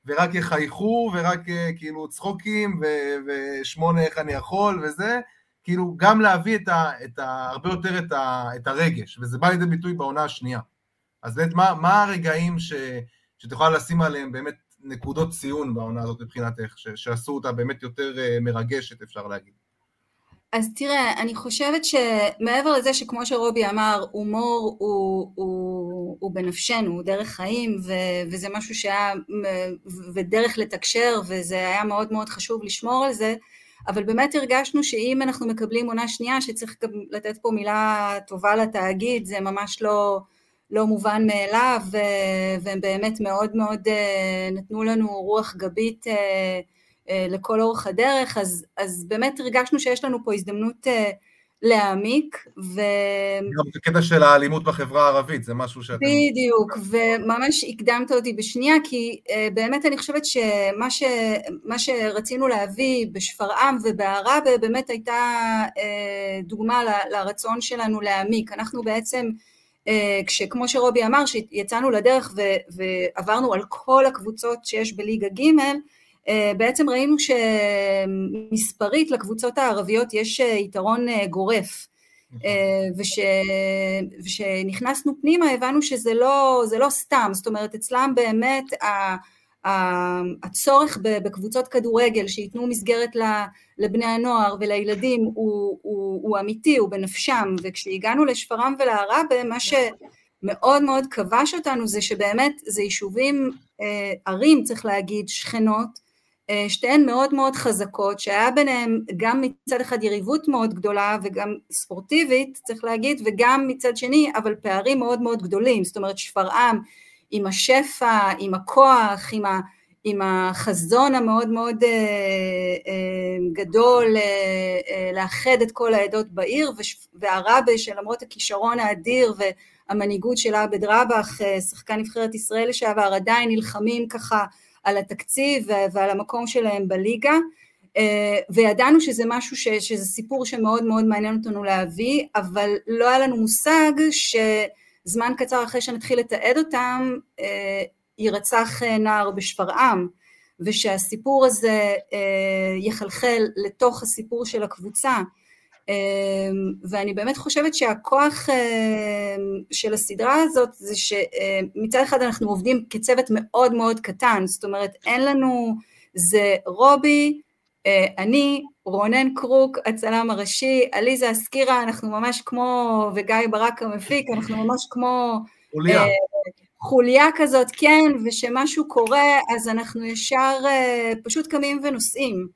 [SPEAKER 3] ורק יחייכו, ורק אה, כאילו צחוקים, ו, ושמונה איך אני יכול, וזה, כאילו גם להביא את ה, את ה, הרבה יותר את, ה, את הרגש, וזה בא לידי ביטוי בעונה השנייה. אז באמת, מה, מה הרגעים ש, יכולה לשים עליהם באמת נקודות ציון בעונה הזאת מבחינתך, שעשו אותה באמת יותר אה, מרגשת, אפשר להגיד?
[SPEAKER 4] אז תראה, אני חושבת שמעבר לזה שכמו שרובי אמר, הומור הוא, הוא, הוא בנפשנו, הוא דרך חיים, ו, וזה משהו שהיה, ודרך לתקשר, וזה היה מאוד מאוד חשוב לשמור על זה, אבל באמת הרגשנו שאם אנחנו מקבלים עונה שנייה, שצריך גם לתת פה מילה טובה לתאגיד, זה ממש לא, לא מובן מאליו, והם באמת מאוד מאוד נתנו לנו רוח גבית לכל אורך הדרך, אז, אז באמת הרגשנו שיש לנו פה הזדמנות להעמיק, ו...
[SPEAKER 3] גם בקטע של האלימות בחברה הערבית, זה משהו שאתם...
[SPEAKER 4] בדיוק, וממש הקדמת אותי בשנייה, כי uh, באמת אני חושבת שמה ש... שרצינו להביא בשפרעם ובעראבה באמת הייתה דוגמה ל... לרצון שלנו להעמיק. אנחנו בעצם, כשכמו שרובי אמר, שיצאנו לדרך ו... ועברנו על כל הקבוצות שיש בליגה ג', אה, בעצם ראינו שמספרית לקבוצות הערביות יש אה, יתרון אה, גורף. נכון. וש, ושנכנסנו פנימה הבנו שזה לא, לא סתם, זאת אומרת אצלם באמת הצורך בקבוצות כדורגל שייתנו מסגרת לבני הנוער ולילדים הוא, הוא, הוא אמיתי, הוא בנפשם, וכשהגענו לשפרעם ולעראבה מה שמאוד מאוד כבש אותנו זה שבאמת זה יישובים, ערים צריך להגיד, שכנות, אה, שתיהן מאוד מאוד חזקות, שהיה ביניהן גם מצד אחד יריבות מאוד גדולה וגם ספורטיבית, צריך להגיד, וגם מצד שני, אבל פערים מאוד מאוד גדולים, זאת אומרת שפרעם עם השפע, עם הכוח, עם, ה, עם החזון המאוד מאוד אה, אה, גדול אה, אה, לאחד את כל העדות בעיר, ועראבה שלמרות הכישרון האדיר והמנהיגות של עבד רבח, אה, שחקן נבחרת ישראל לשעבר, עדיין נלחמים ככה על התקציב ועל המקום שלהם בליגה, אה, וידענו שזה משהו, ש, שזה סיפור שמאוד מאוד מעניין אותנו להביא, אבל לא היה לנו מושג שזמן קצר אחרי שנתחיל לתעד אותם, אה, יירצח אה, נער בשפרעם, ושהסיפור הזה יחלחל לתוך הסיפור של הקבוצה. אמ, ואני באמת חושבת שהכוח אמ, של הסדרה הזאת זה שמצד אחד אנחנו עובדים כצוות מאוד מאוד קטן, זאת אומרת אין לנו, זה רובי, אה, אני, רונן קרוק, הצלם הראשי, עליזה הסקירה, אנחנו ממש כמו, וגיא ברק המפיק, אנחנו ממש כמו...
[SPEAKER 3] חוליה. אה,
[SPEAKER 4] חוליה כזאת, כן, ושמשהו קורה, אז אנחנו ישר אה, פשוט קמים ונוסעים.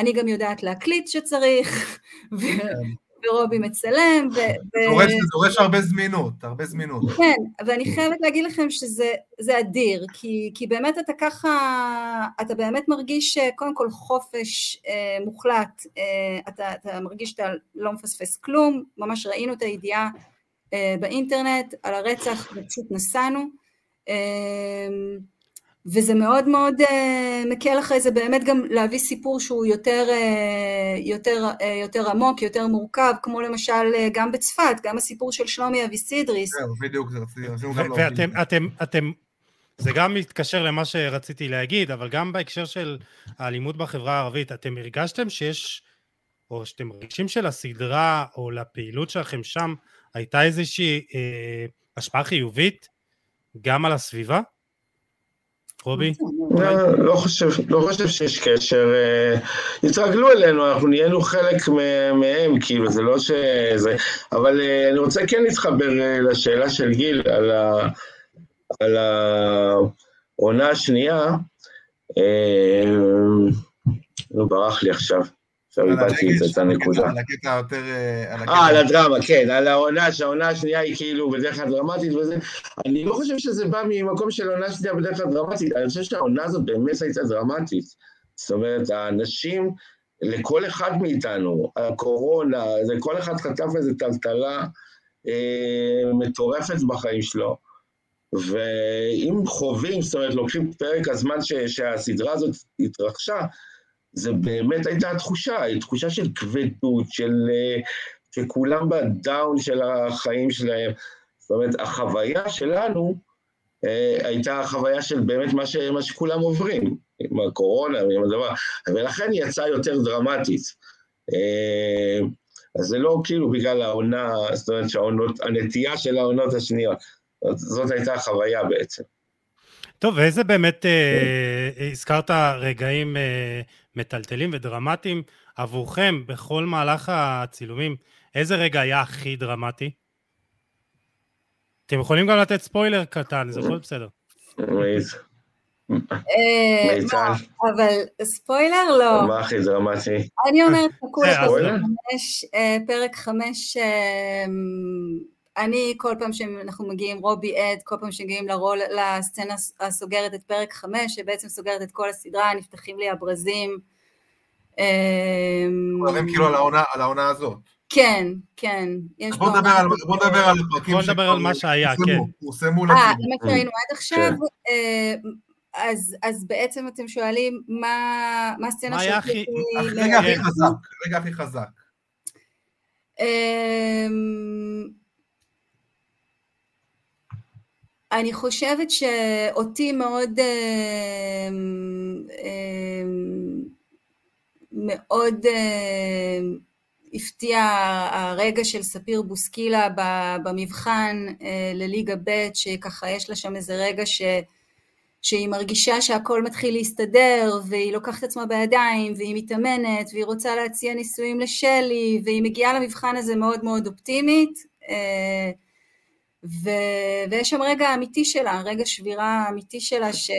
[SPEAKER 4] אני גם יודעת להקליט שצריך, כן. ורובי מצלם. ו...
[SPEAKER 3] זה דורש הרבה זמינות, הרבה זמינות.
[SPEAKER 4] כן, ואני חייבת להגיד לכם שזה אדיר, כי, כי באמת אתה ככה, אתה באמת מרגיש אה, קודם כל חופש אה, מוחלט, אה, אתה, אתה מרגיש שאתה לא מפספס כלום, ממש ראינו את הידיעה אה, באינטרנט על הרצח ופשוט נסענו. אה, וזה מאוד מאוד uh, מקל אחרי זה באמת גם להביא סיפור שהוא יותר, uh, יותר, uh, יותר עמוק, יותר מורכב, כמו למשל uh, גם בצפת, גם הסיפור של שלומי אביסידריס.
[SPEAKER 3] זהו, בדיוק, זה רציתי גם
[SPEAKER 1] ואתם, אתם, אתם, זה גם מתקשר למה שרציתי להגיד, אבל גם בהקשר של האלימות בחברה הערבית, אתם הרגשתם שיש, או שאתם מרגישים שלסדרה או לפעילות שלכם שם, הייתה איזושהי אה, השפעה חיובית גם על הסביבה? רובי?
[SPEAKER 2] לא, לא חושב, לא חושב שיש קשר. אה, התרגלו אלינו, אנחנו נהיינו חלק מהם, כאילו, זה לא שזה... אבל אה, אני רוצה כן להתחבר אה, לשאלה של גיל על, ה, על העונה השנייה. נו, ברח לי עכשיו. עכשיו איבדתי את הנקודה.
[SPEAKER 3] על הקטע יותר...
[SPEAKER 2] אה, על הדרמה, כן, על העונה, שהעונה השנייה היא כאילו בדרך כלל דרמטית וזה. אני לא חושב שזה בא ממקום של עונה שנייה בדרך כלל דרמטית, אני חושב שהעונה הזאת באמת הייתה דרמטית. זאת אומרת, האנשים, לכל אחד מאיתנו, הקורונה, זה כל אחד חטף איזו טלטלה אה, מטורפת בחיים שלו. ואם חווים, זאת אומרת, לוקחים פרק הזמן ש, שהסדרה הזאת התרחשה, זה באמת הייתה תחושה, היא תחושה של כבדות, של... אה, שכולם בדאון של החיים שלהם. זאת אומרת, החוויה שלנו אה, הייתה חוויה של באמת מה, ש, מה שכולם עוברים, עם הקורונה ועם הדבר, ולכן היא יצאה יותר דרמטית. אה, אז זה לא כאילו בגלל העונה, זאת אומרת שהעונות, הנטייה של העונות השניות, זאת, זאת הייתה החוויה בעצם.
[SPEAKER 1] טוב, ואיזה באמת, אה, הזכרת רגעים אה, מטלטלים ודרמטיים עבורכם בכל מהלך הצילומים, איזה רגע היה הכי דרמטי? אתם יכולים גם לתת ספוילר קטן, זה להיות בסדר.
[SPEAKER 4] אה, אבל ספוילר לא.
[SPEAKER 2] מה הכי דרמטי?
[SPEAKER 4] אני אומרת, אה, פרק חמש אני כל פעם שאנחנו מגיעים, רובי עד, כל פעם שמגיעים לרול, לסצנה הסוגרת את פרק חמש, שבעצם סוגרת את כל הסדרה, נפתחים לי הברזים.
[SPEAKER 3] מדברים כאילו על העונה, על העונה הזאת.
[SPEAKER 4] כן, כן.
[SPEAKER 3] בוא נדבר על, בוא נדבר על הפרקים
[SPEAKER 1] בוא נדבר על מה שהיה, כן.
[SPEAKER 3] פורסמו
[SPEAKER 4] אה,
[SPEAKER 3] לציבור.
[SPEAKER 4] מה שראינו עד עכשיו, אה, אז, אז בעצם אתם שואלים מה, מה הסצנה
[SPEAKER 1] מה
[SPEAKER 4] שהכי-
[SPEAKER 3] רגע הכי
[SPEAKER 1] כן.
[SPEAKER 3] חזק, רגע הכי חזק.
[SPEAKER 4] אני חושבת שאותי מאוד אמ, אמ, מאוד אמ, הפתיע הרגע של ספיר בוסקילה במבחן אה, לליגה ב' שככה יש לה שם איזה רגע ש... שהיא מרגישה שהכל מתחיל להסתדר והיא לוקחת את עצמה בידיים והיא מתאמנת והיא רוצה להציע נישואים לשלי והיא מגיעה למבחן הזה מאוד מאוד אופטימית אה, ו... ויש שם רגע אמיתי שלה, רגע שבירה אמיתי שלה ש...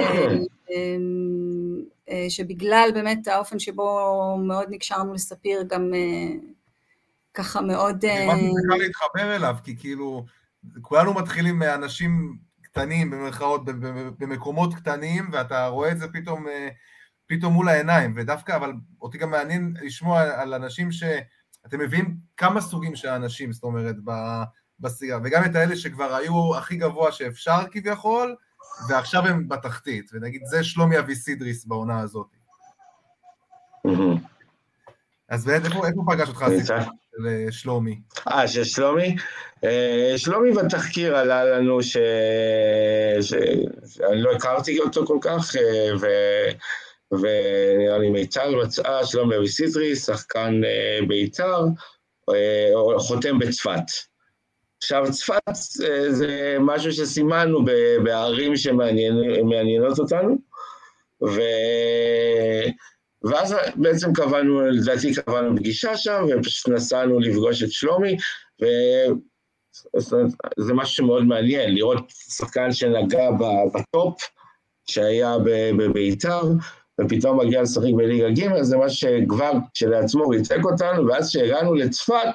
[SPEAKER 4] אמ, אה, שבגלל באמת האופן שבו מאוד נקשרנו לספיר גם אה, ככה מאוד... אה,
[SPEAKER 3] מה זה קל להתחבר אליו, כי כאילו, כולנו מתחילים מאנשים קטנים, במרכאות, במקומות קטנים, ואתה רואה את זה פתאום, אה, פתאום מול העיניים, ודווקא, אבל אותי גם מעניין לשמוע על אנשים ש... אתם מביאים כמה סוגים של אנשים, זאת אומרת, ב- בסירה, וגם את האלה שכבר היו הכי גבוה שאפשר כביכול, ועכשיו הם בתחתית, ונגיד זה שלומי אביסידריס בעונה הזאת. אז באמת, איפה, איפה פגש אותך? הסיפור של אה, שלומי?
[SPEAKER 2] אה, של שלומי? אה, שלומי בתחקיר עלה לנו ש... שאני לא הכרתי אותו כל כך, אה, ו... ונראה לי מיצר מצאה שלומי אביסידרי, שחקן אה, בית"ר, אה, חותם בצפת. עכשיו, צפת אה, זה משהו שסימנו בערים שמעניינות אותנו, ו... ואז בעצם קבענו, לדעתי קבענו פגישה שם, ופשוט נסענו לפגוש את שלומי, וזה משהו שמאוד מעניין, לראות שחקן שנגע בטופ, שהיה בביתר, ופתאום מגיע לשחק בליגה ג', זה משהו שכבר כשלעצמו ריתק אותנו, ואז כשהגענו לצפת,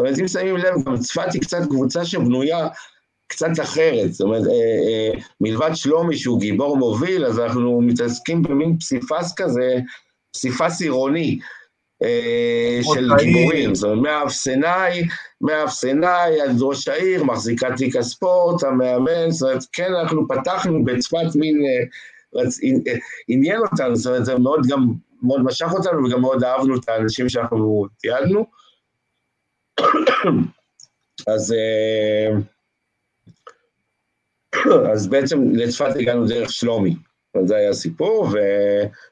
[SPEAKER 2] זאת אומרת, אם שמים לב, גם צפת היא קצת קבוצה שבנויה קצת אחרת, זאת אומרת, אה, אה, מלבד שלומי שהוא גיבור מוביל, אז אנחנו מתעסקים במין פסיפס כזה, פסיפס עירוני אה, של. גיבורים, זאת אומרת, מהאפסנאי, מהאפסנאי עד ראש העיר, מחזיקת תיק הספורט, המאמן, זאת אומרת, כן, אנחנו פתחנו בצפת מין, עניין אותנו, זאת אומרת, זה מאוד גם, מאוד משך אותנו, וגם מאוד אהבנו את האנשים שאנחנו תיעדנו. אז... אה, אז בעצם לצפת הגענו דרך שלומי, זה היה הסיפור, ו...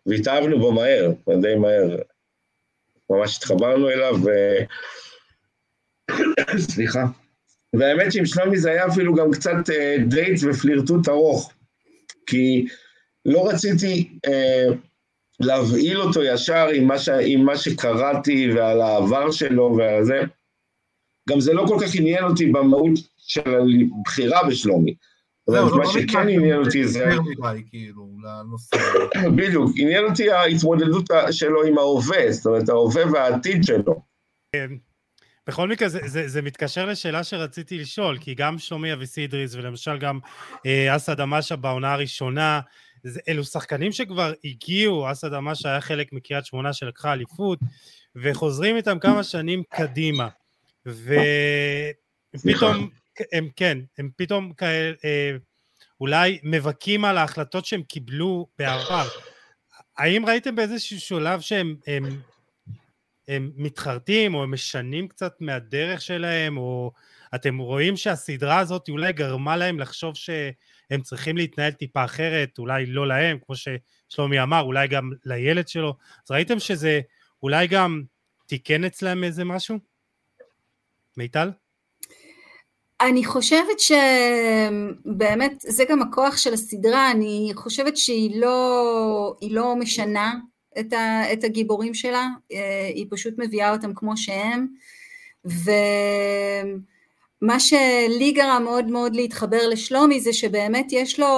[SPEAKER 2] והתאהבנו בו מהר, די מהר, ממש התחברנו אליו. סליחה. והאמת שעם שלומי זה היה אפילו גם קצת אה, דייט ופלירטוט ארוך, כי לא רציתי אה, להבהיל אותו ישר עם מה, ש... עם מה שקראתי ועל העבר שלו ועל זה. גם זה לא כל כך עניין אותי במהות של הבחירה בשלומי. אבל
[SPEAKER 3] זהו,
[SPEAKER 2] מה
[SPEAKER 3] לא
[SPEAKER 2] שכן עניין אותי זה,
[SPEAKER 3] כאילו.
[SPEAKER 2] בדיוק, עניין אותי ההתמודדות שלו עם ההווה, זאת אומרת ההווה והעתיד שלו.
[SPEAKER 1] בכל מקרה, זה, זה, זה מתקשר לשאלה שרציתי לשאול, כי גם שלומי אביסידריס, ולמשל גם אה, אסד אמשה בעונה הראשונה, זה, אלו שחקנים שכבר הגיעו, אסד אמשה היה חלק מקריית שמונה שלקחה אליפות, וחוזרים איתם כמה שנים קדימה. ופתאום, הם כן, הם פתאום כאלה, אה, אולי מבכים על ההחלטות שהם קיבלו בעבר. האם ראיתם באיזשהו שלב שהם הם, הם מתחרטים או הם משנים קצת מהדרך שלהם, או אתם רואים שהסדרה הזאת אולי גרמה להם לחשוב שהם צריכים להתנהל טיפה אחרת, אולי לא להם, כמו ששלומי אמר, אולי גם לילד שלו. אז ראיתם שזה אולי גם תיקן אצלם איזה משהו? מיטל?
[SPEAKER 4] אני חושבת שבאמת זה גם הכוח של הסדרה, אני חושבת שהיא לא, לא משנה את, ה, את הגיבורים שלה, אה, היא פשוט מביאה אותם כמו שהם, ומה שלי גרם מאוד מאוד להתחבר לשלומי זה שבאמת יש לו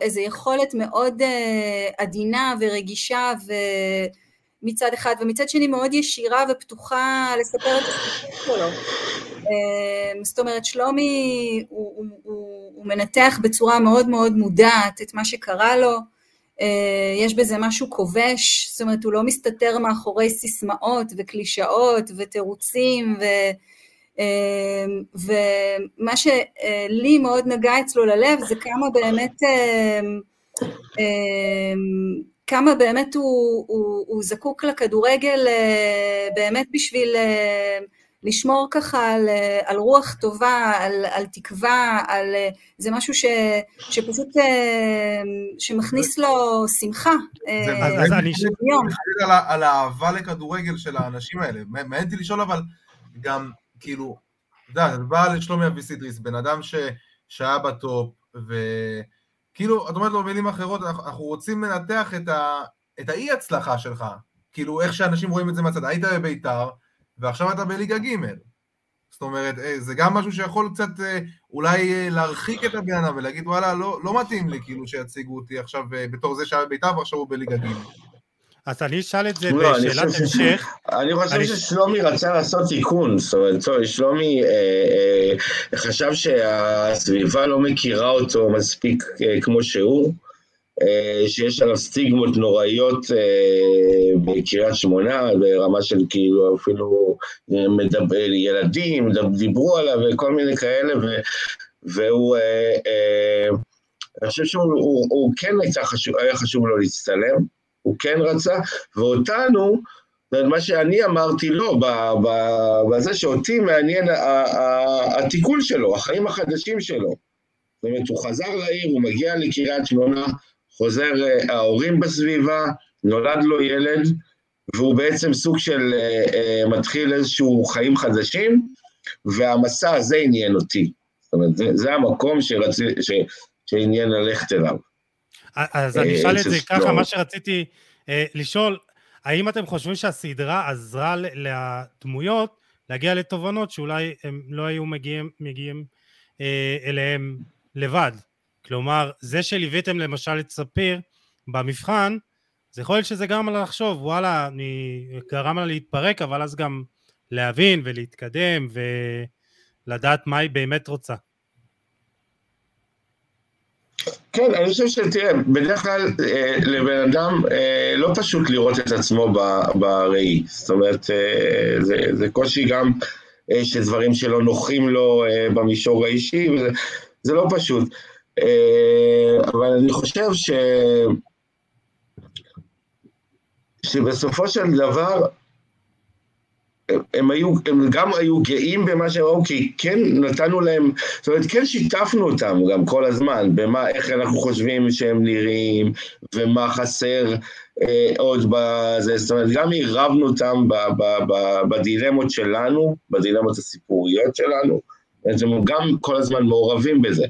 [SPEAKER 4] איזו יכולת מאוד אה, עדינה ורגישה ו... מצד אחד, ומצד שני מאוד ישירה ופתוחה לספר את הסיפור שלו. אמ, זאת אומרת, שלומי הוא, הוא, הוא, הוא מנתח בצורה מאוד מאוד מודעת את מה שקרה לו, אה, יש בזה משהו כובש, זאת אומרת, הוא לא מסתתר מאחורי סיסמאות וקלישאות ותירוצים, ו, אמ, ומה שלי מאוד נגע אצלו ללב זה כמה באמת, אמ, כמה באמת הוא, הוא, הוא זקוק לכדורגל אה, באמת בשביל אה, לשמור ככה על, אה, על רוח טובה, על, על תקווה, על, זה משהו ש, שפשוט, שמכניס לו שמחה.
[SPEAKER 3] אז אני חושב על האהבה לכדורגל של האנשים האלה. מעניין אותי לשאול אבל גם, כאילו, אתה יודע, אתה בא לשלומי אביסידריס, בן אדם שהיה בטופ, וכאילו, את אומרת לו במילים אחרות, אנחנו רוצים לנתח את האי הצלחה שלך, כאילו איך שאנשים רואים את זה מהצד, היית בביתר, ועכשיו אתה בליגה ג' זאת אומרת, אה, זה גם משהו שיכול קצת אה, אולי אה, להרחיק את הבן אדם ולהגיד וואלה, לא, לא מתאים לי כאילו שיציגו אותי עכשיו בתור זה שהיה בבית"ר ועכשיו הוא בליגה ג'.
[SPEAKER 1] אז אני אשאל את זה לא, בשאלת המשך.
[SPEAKER 2] אני חושב אני... ששלומי רצה לעשות תיקון, זאת אומרת, שלומי אה, אה, חשב שהסביבה לא מכירה אותו מספיק אה, כמו שהוא. אה, שיש עליו סטיגמות נוראיות אה, בקריית שמונה, ברמה של כאילו אפילו אה, מדבר, ילדים דיברו עליו וכל מיני כאלה, ו, והוא, אני חושב שהוא הוא, הוא כן היה חשוב, היה חשוב לו להצטלם, הוא כן רצה, ואותנו, מה שאני אמרתי לו, בזה שאותי מעניין התיקון שלו, החיים החדשים שלו. זאת אומרת, הוא חזר לעיר, הוא מגיע לקריית שמונה, חוזר אה, ההורים בסביבה, נולד לו ילד, והוא בעצם סוג של אה, אה, מתחיל איזשהו חיים חדשים, והמסע הזה עניין אותי. זאת אומרת, זה, זה המקום שרצי, ש, שעניין ללכת אליו.
[SPEAKER 1] אז אני אשאל את זה ככה, מה שרציתי לשאול, האם אתם חושבים שהסדרה עזרה לדמויות להגיע לתובנות שאולי הם לא היו מגיעים, מגיעים אליהם לבד? כלומר, זה שליוויתם למשל את ספיר במבחן, זה יכול להיות שזה גרם לה לחשוב, וואלה, אני גרם לה להתפרק, אבל אז גם להבין ולהתקדם ולדעת מה היא באמת רוצה.
[SPEAKER 2] כן, אני חושב שתראה, בדרך כלל אה, לבן אדם אה, לא פשוט לראות את עצמו בראי. זאת אומרת, אה, זה, זה קושי גם אה, שדברים שלא נוחים לו אה, במישור האישי, וזה, זה לא פשוט. אה, אבל אני חושב ש... שבסופו של דבר הם, היו, הם גם היו גאים במה שהם ראו, כי כן נתנו להם, זאת אומרת, כן שיתפנו אותם גם כל הזמן, במה, איך אנחנו חושבים שהם נראים, ומה חסר אה, עוד בזה, זאת אומרת, גם עירבנו אותם ב, ב, ב, בדילמות שלנו, בדילמות הסיפוריות שלנו, אז הם גם כל הזמן מעורבים בזה.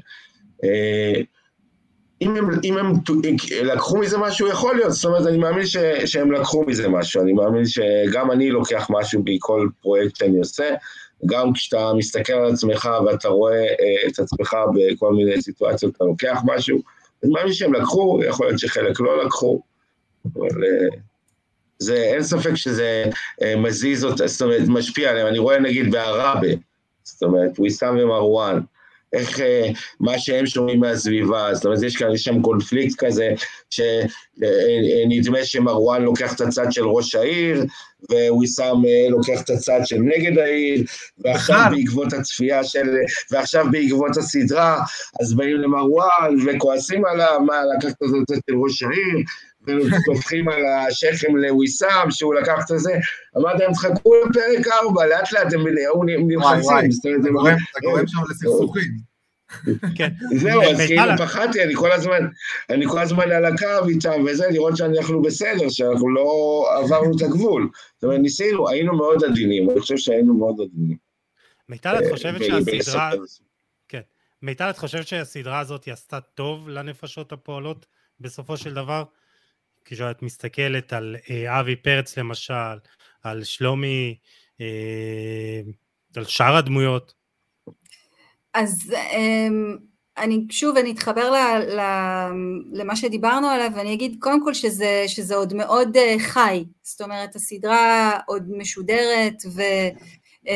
[SPEAKER 2] אה, אם הם, אם הם לקחו מזה משהו, יכול להיות, זאת אומרת, אני מאמין ש, שהם לקחו מזה משהו, אני מאמין שגם אני לוקח משהו בכל פרויקט שאני עושה, גם כשאתה מסתכל על עצמך ואתה רואה אה, את עצמך בכל מיני סיטואציות, אתה לוקח משהו, אני מאמין שהם לקחו, יכול להיות שחלק לא לקחו, אבל אה, זה, אין ספק שזה מזיז אותה, זאת אומרת, משפיע עליהם, אני רואה נגיד בעראבה, זאת אומרת, ויסאם ומרואן, איך, אה, מה שהם שומעים מהסביבה, זאת אומרת, יש כאן, יש שם קונפליקט כזה, שנדמה שמרואן לוקח את הצד של ראש העיר, וויסאם אה, לוקח את הצד של נגד העיר, ועכשיו בעקבות הצפייה של, ועכשיו בעקבות הסדרה, אז באים למרואן וכועסים עליו, מה, לקחת את הצד של ראש העיר, וטופחים על השכם לוויסאם, שהוא לקח את זה, אמרתי להם, תחכו לפרק 4, לאט לאט הם נלחצים.
[SPEAKER 3] אתה גורם שם לסכסוכים.
[SPEAKER 2] כן. זהו, אז כאילו פחדתי, אני כל הזמן, אני כל הזמן על הקו איתם וזה, לראות שאנחנו בסדר, שאנחנו לא עברנו את הגבול. זאת אומרת, ניסינו, היינו מאוד עדינים, אני חושב שהיינו מאוד עדינים.
[SPEAKER 1] מיטל, את חושבת שהסדרה... כן. מיטל, את חושבת שהסדרה הזאת עשתה טוב לנפשות הפועלות בסופו של דבר? כשאת מסתכלת על אה, אבי פרץ למשל, על שלומי, אה, על שאר הדמויות?
[SPEAKER 4] אז אה, אני שוב, אני אתחבר ל, ל, למה שדיברנו עליו, ואני אגיד קודם כל שזה, שזה עוד מאוד uh, חי, זאת אומרת, הסדרה עוד משודרת, ו, uh,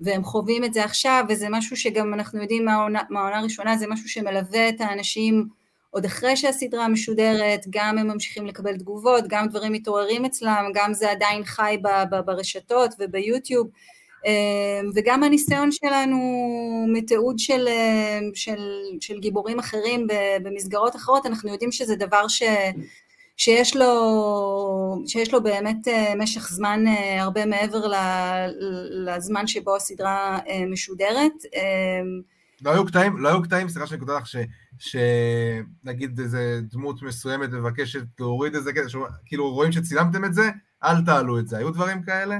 [SPEAKER 4] והם חווים את זה עכשיו, וזה משהו שגם אנחנו יודעים מהעונה הראשונה, זה משהו שמלווה את האנשים עוד אחרי שהסדרה משודרת, גם הם ממשיכים לקבל תגובות, גם דברים מתעוררים אצלם, גם זה עדיין חי ב, ב, ברשתות וביוטיוב, אמ, וגם הניסיון שלנו מתיעוד של, אמ, של, של גיבורים אחרים במסגרות אחרות, אנחנו יודעים שזה דבר ש, שיש, לו, שיש לו באמת אה, משך זמן אה, הרבה מעבר לזמן שבו הסדרה אה, משודרת. אמ,
[SPEAKER 3] לא היו קטעים, לא היו קטעים, סליחה שאני כותב לך, שנגיד איזה דמות מסוימת מבקשת להוריד איזה קטע, כאילו רואים שצילמתם את זה, אל תעלו את זה. היו דברים כאלה?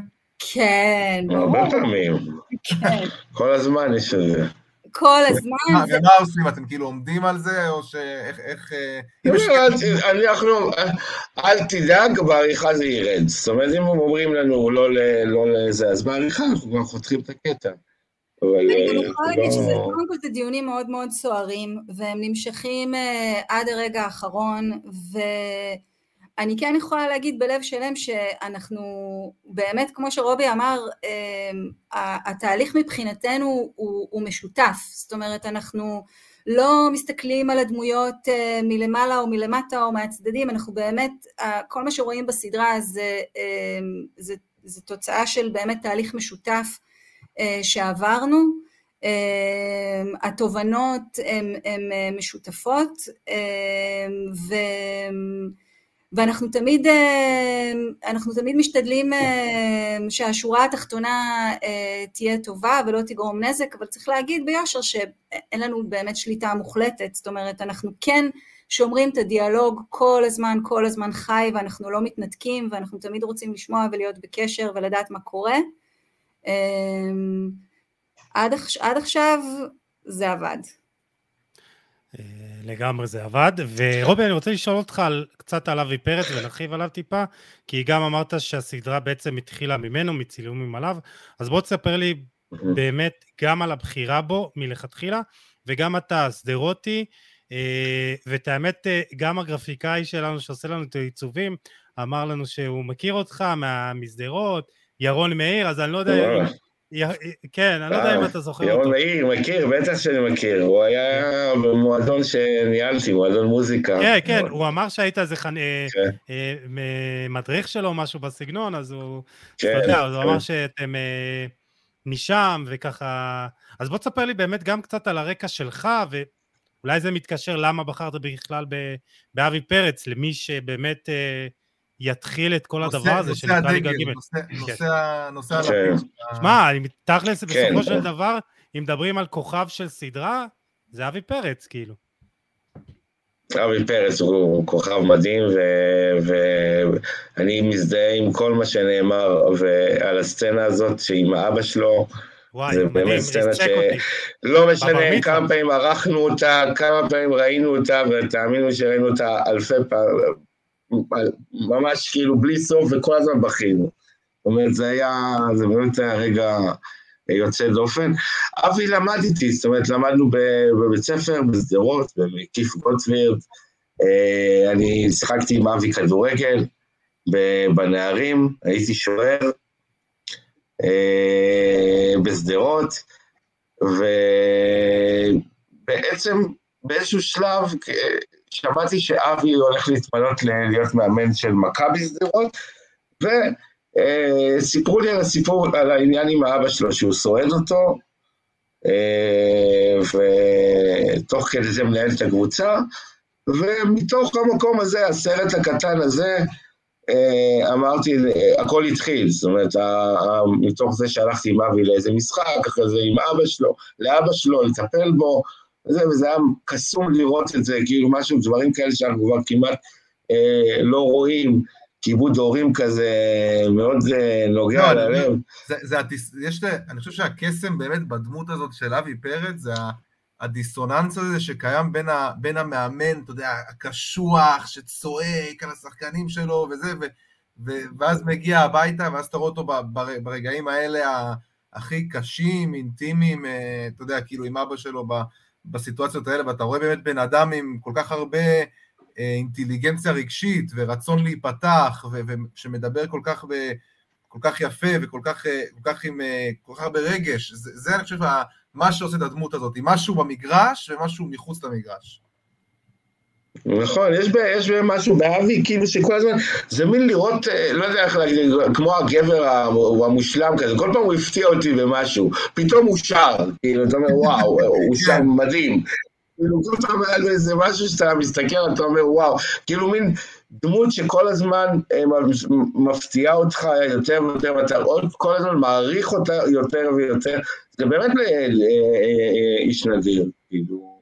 [SPEAKER 4] כן.
[SPEAKER 2] הרבה פעמים. כן. כל הזמן יש את זה.
[SPEAKER 4] כל הזמן.
[SPEAKER 3] ומה עושים? אתם כאילו עומדים על זה, או שאיך... איך...
[SPEAKER 2] אנחנו... אל תדאג, בעריכה זה ירד. זאת אומרת, אם אומרים לנו לא לזה, אז בעריכה אנחנו כבר חותכים את הקטע.
[SPEAKER 4] אני גם יכולה להגיד שזה, קודם כל זה דיונים מאוד מאוד סוערים, והם נמשכים אה, עד הרגע האחרון, ו... אני כן יכולה להגיד בלב שלם שאנחנו באמת, כמו שרובי אמר, אמ, התהליך מבחינתנו הוא, הוא משותף, זאת אומרת אנחנו לא מסתכלים על הדמויות אה, מלמעלה או מלמטה או מהצדדים, אנחנו באמת, כל מה שרואים בסדרה זה, זה, זה תוצאה של באמת תהליך משותף אה, שעברנו, אמ, התובנות הן אה, משותפות ו... ואנחנו תמיד, אה, אנחנו תמיד משתדלים אה, שהשורה התחתונה אה, תהיה טובה ולא תגרום נזק, אבל צריך להגיד ביושר שאין לנו באמת שליטה מוחלטת, זאת אומרת אנחנו כן שומרים את הדיאלוג כל הזמן, כל הזמן חי ואנחנו לא מתנתקים ואנחנו תמיד רוצים לשמוע ולהיות בקשר ולדעת מה קורה. עד, עד עכשיו זה עבד.
[SPEAKER 1] לגמרי זה עבד. ורובי, אני רוצה לשאול אותך על, קצת על אבי פרץ ונרחיב עליו טיפה, כי גם אמרת שהסדרה בעצם התחילה ממנו, מצילומים עליו, אז בוא תספר לי באמת גם על הבחירה בו מלכתחילה, וגם אתה, שדרותי, אה, ואת האמת, אה, גם הגרפיקאי שלנו שעושה לנו את העיצובים, אמר לנו שהוא מכיר אותך משדרות, ירון מאיר, אז אני לא יודע כן, אני לא יודע אם אתה זוכר אותו.
[SPEAKER 2] ירון מאיר, מכיר, בטח שאני מכיר. הוא היה במועדון שניהלתי, מועדון מוזיקה.
[SPEAKER 1] כן, כן, הוא אמר שהיית איזה כן. אה, מדריך שלו, משהו בסגנון, אז הוא... כן. אתה יודע, הוא אמר שאתם אה, משם וככה... אז בוא תספר לי באמת גם קצת על הרקע שלך, ואולי זה מתקשר למה בחרת בכלל באבי פרץ, למי שבאמת... יתחיל את כל הדבר הזה שנקרא ליגה ג'.
[SPEAKER 3] נושא הלפיד.
[SPEAKER 1] שמע, תכלס, בסופו כן. של דבר, אם מדברים על כוכב של סדרה, זה אבי פרץ, כאילו.
[SPEAKER 2] אבי פרץ הוא כוכב מדהים, ואני מזדהה עם כל מה שנאמר על הסצנה הזאת, שעם האבא שלו,
[SPEAKER 1] וואי, זה באמת סצנה
[SPEAKER 2] שלא משנה כמה פעמים ערכנו אותה, כמה פעמים ראינו אותה, ותאמינו שראינו אותה אלפי פעמים, ממש כאילו בלי סוף וכל הזמן בכינו. זאת אומרת, זה היה, זה באמת היה רגע יוצא דופן. אבי למד איתי, זאת אומרת, למדנו בבית ספר, בשדרות, במקיף גולדסווירד. אה, אני שיחקתי עם אבי כדורגל בנערים, הייתי שוער אה, בשדרות, ובעצם באיזשהו שלב שמעתי שאבי הולך להתמנות להיות מאמן של מכבי שדרות, וסיפרו לי על הסיפור, על העניין עם האבא שלו, שהוא סועד אותו, אה, ותוך כדי זה מנהל את הקבוצה, ומתוך המקום הזה, הסרט הקטן הזה, אה, אמרתי, הכל התחיל, זאת אומרת, מתוך זה שהלכתי עם אבי לאיזה משחק, אחרי זה עם אבא שלו, לאבא שלו, לטפל בו, וזה, וזה היה קסום לראות את זה, כאילו משהו, דברים כאלה שאנחנו כבר כמעט אה, לא רואים, כיבוד הורים כזה מאוד אה, נוגע לא, ללב.
[SPEAKER 3] זה, זה, זה, יש, אני חושב שהקסם באמת בדמות הזאת של אבי פרץ, זה הדיסוננס הזה שקיים בין, ה, בין המאמן, אתה יודע, הקשוח, שצועק על השחקנים שלו וזה, ו, ו, ואז מגיע הביתה, ואז אתה רואה אותו ברגעים האלה הכי קשים, אינטימיים, אה, אתה יודע, כאילו עם אבא שלו בסיטואציות האלה, ואתה רואה באמת בן אדם עם כל כך הרבה אה, אינטליגנציה רגשית ורצון להיפתח, ושמדבר כל כך, ב, כל כך יפה וכל כך, אה, כל כך, עם אה, כל כך הרבה רגש, זה, זה אני חושב מה שעושה את הדמות הזאת, משהו במגרש ומשהו מחוץ למגרש.
[SPEAKER 2] נכון, יש, יש משהו באבי, כאילו שכל הזמן, זה מין לראות, אה, לא יודע איך להגיד, כמו הגבר המושלם כזה, כל פעם הוא הפתיע אותי במשהו, פתאום הוא שר, כאילו, אתה אומר, וואו, הוא שר כן. מדהים. כאילו, כל פעם היה לו איזה משהו שאתה מסתכל, אתה אומר, וואו, כאילו מין דמות שכל הזמן אה, מפתיעה אותך יותר ויותר, ואתה עוד כל הזמן מעריך אותה יותר ויותר, זה באמת אה, איש נדיר, כאילו.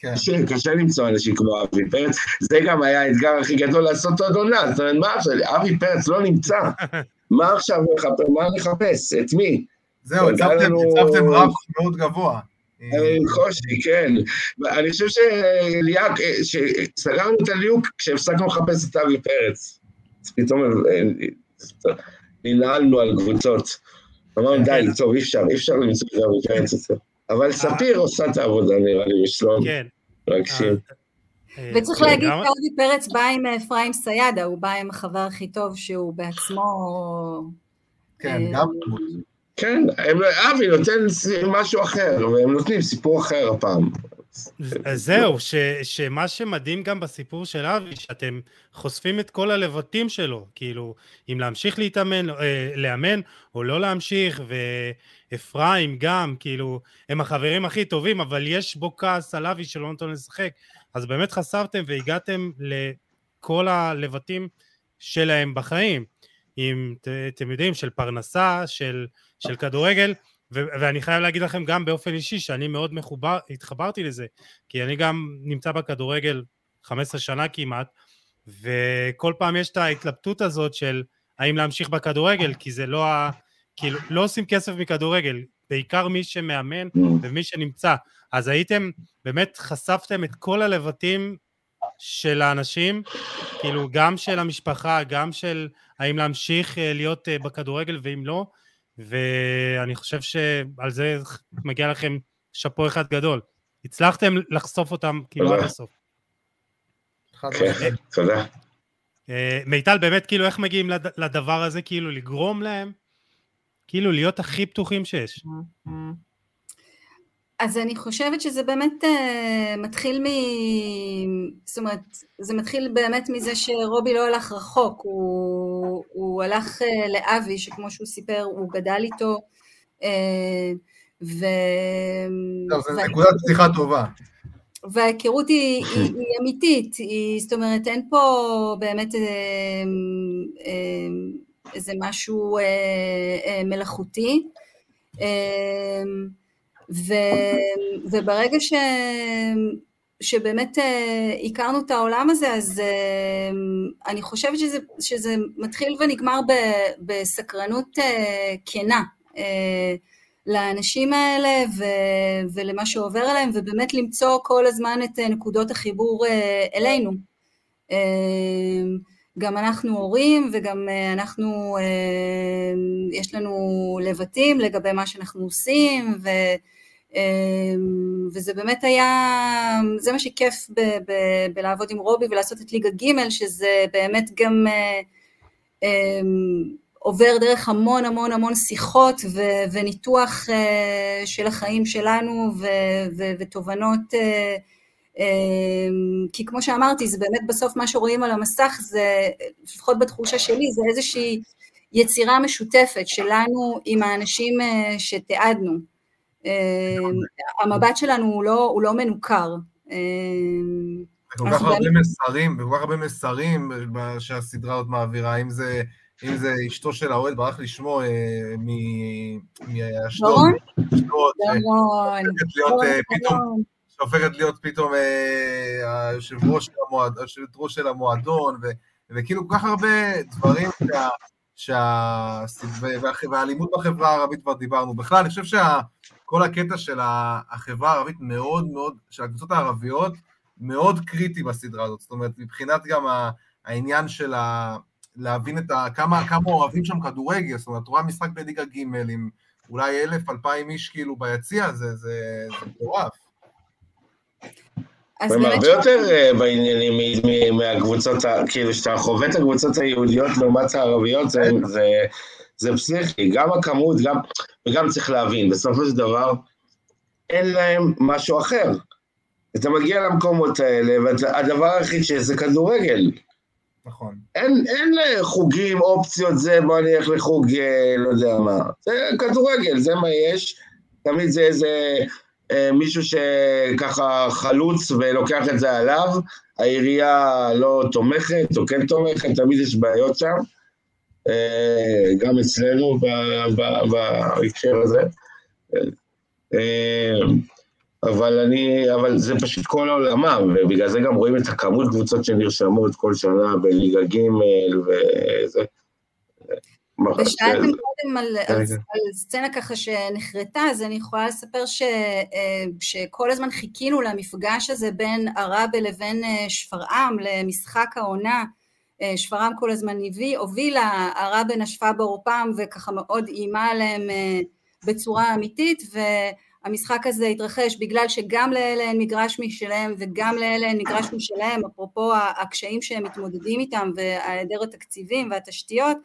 [SPEAKER 2] כן. קשה, למצוא אנשים כמו אבי פרץ, זה גם היה האתגר הכי גדול לעשות עוד עונה, זאת אומרת, מה עכשיו, אבי פרץ לא נמצא, מה עכשיו, מה נחפש, את מי?
[SPEAKER 3] זהו, הצבתם רף מאוד גבוה.
[SPEAKER 2] קושי, כן. אני חושב שליאק, שסגרנו את הליוק כשהפסקנו לחפש את אבי פרץ. אז פתאום אה, ננעלנו על קבוצות. אמרנו, די, טוב, אי אפשר, אי אפשר למצוא את אבי פרץ. אבל אה. ספיר עושה את העבודה, נראה לי, בשלום. כן. להגשים.
[SPEAKER 4] אה, וצריך להגיד שאודי פרץ בא עם אפרים סיידה, הוא בא עם החבר הכי טוב שהוא בעצמו...
[SPEAKER 3] כן, גם
[SPEAKER 2] כן, אבי נותן משהו אחר, והם נותנים סיפור אחר הפעם.
[SPEAKER 1] זהו, ש, שמה שמדהים גם בסיפור של אבי, שאתם חושפים את כל הלבטים שלו, כאילו, אם להמשיך להתאמן, אה, לאמן, או לא להמשיך, ואפרים גם, כאילו, הם החברים הכי טובים, אבל יש בו כעס על אבי שלא נותן לשחק, אז באמת חשפתם והגעתם לכל הלבטים שלהם בחיים, אם אתם יודעים, של פרנסה, של, של כדורגל, ו- ואני חייב להגיד לכם גם באופן אישי שאני מאוד מחובר, התחברתי לזה, כי אני גם נמצא בכדורגל 15 שנה כמעט, וכל פעם יש את ההתלבטות הזאת של האם להמשיך בכדורגל, כי זה לא ה... כאילו, לא עושים כסף מכדורגל, בעיקר מי שמאמן ומי שנמצא. אז הייתם, באמת חשפתם את כל הלבטים של האנשים, כאילו גם של המשפחה, גם של האם להמשיך אה, להיות אה, בכדורגל ואם לא, ואני חושב שעל זה מגיע לכם שאפו אחד גדול. הצלחתם לחשוף אותם כאילו עד הסוף.
[SPEAKER 2] כן, תודה.
[SPEAKER 1] אה, מיטל, באמת, כאילו, איך מגיעים לדבר הזה, כאילו, לגרום להם, כאילו, להיות הכי פתוחים שיש?
[SPEAKER 4] אז אני חושבת שזה באמת uh, מתחיל מ... זאת אומרת, זה מתחיל באמת מזה שרובי לא הלך רחוק, הוא, הוא הלך uh, לאבי, שכמו שהוא סיפר, הוא גדל איתו, uh, ו...
[SPEAKER 3] טוב, זו נקודת פתיחה טובה.
[SPEAKER 4] וההיכרות היא, היא, היא אמיתית, היא, זאת אומרת, אין פה באמת אה, אה, איזה משהו אה, אה, מלאכותי. אה, ו, וברגע ש, שבאמת אה, הכרנו את העולם הזה, אז אה, אני חושבת שזה, שזה מתחיל ונגמר ב, בסקרנות אה, כנה לאנשים האלה ו, ולמה שעובר עליהם, ובאמת למצוא כל הזמן את נקודות החיבור אלינו. גם אנחנו הורים וגם אנחנו, יש לנו לבטים לגבי מה שאנחנו עושים, ו... אמ, וזה באמת היה, זה מה שכיף ב, ב, בלעבוד עם רובי ולעשות את ליגה ג', שזה באמת גם אה, אמ, עובר דרך המון המון המון שיחות ו, וניתוח אה, של החיים שלנו ו, ו, ותובנות, אה, אמ, כי כמו שאמרתי, זה באמת בסוף מה שרואים על המסך, זה, לפחות בתחושה שלי, זה איזושהי יצירה משותפת שלנו עם האנשים שתיעדנו. אמ, המבט שלנו הוא לא, הוא לא מנוכר.
[SPEAKER 3] אמ, כל כך הרבה מסרים, וכל כך הרבה מסרים שהסדרה עוד מעבירה, אם זה, אם זה אשתו של האוהד, ברח לי שמו אה, מאשדוד.
[SPEAKER 4] דורון.
[SPEAKER 3] שהופכת להיות פתאום אה, היושב ראש של המועדון, וכאילו כל כך הרבה דברים שה... והאלימות בחברה הערבית כבר דיברנו. בכלל, אני חושב שה... כל הקטע של החברה הערבית מאוד מאוד, של הקבוצות הערביות, מאוד קריטי בסדרה הזאת. זאת אומרת, מבחינת גם העניין של ה... להבין את ה... כמה, כמה אוהבים שם כדורגל, זאת אומרת, רואה משחק בליגה ג' עם אולי אלף, אלפיים איש כאילו ביציע, זה מטורף.
[SPEAKER 2] הם הרבה יותר אה, בעניינים מהקבוצות, ה- כאילו, כשאתה חווה את הקבוצות היהודיות לעומת הערביות, זה, זה, פסיכי, גם הכמות, גם, וגם צריך להבין, בסופו של דבר, אין להם משהו אחר. אתה מגיע למקומות האלה, והדבר היחיד שזה כדורגל.
[SPEAKER 3] נכון.
[SPEAKER 2] אין, אין חוגים, אופציות, זה, בוא נלך לחוג, אה, לא יודע מה. זה כדורגל, זה מה יש. תמיד זה איזה אה, מישהו שככה חלוץ ולוקח את זה עליו. העירייה לא תומכת, או כן תומכת, תמיד יש בעיות שם. גם אצלנו בהקשר הזה. אה, אבל אני, אבל זה פשוט כל העולמם, ובגלל זה גם רואים את הכמות קבוצות שנרשמות כל שנה בליגה ג' וזה.
[SPEAKER 4] ושאלתם קודם על. על סצנה ככה שנחרטה, אז אני יכולה לספר ש, אה, שכל הזמן חיכינו למפגש הזה בין עראבה לבין אה, שפרעם, למשחק העונה. אה, שפרעם כל הזמן הביא, הובילה, עראבה נשפה בעורפם וככה מאוד איימה עליהם אה, בצורה אמיתית, והמשחק הזה התרחש בגלל שגם לאלה אין מגרש משלהם וגם לאלה אין מגרש משלהם, אפרופו הקשיים שהם מתמודדים איתם והיעדר התקציבים והתשתיות,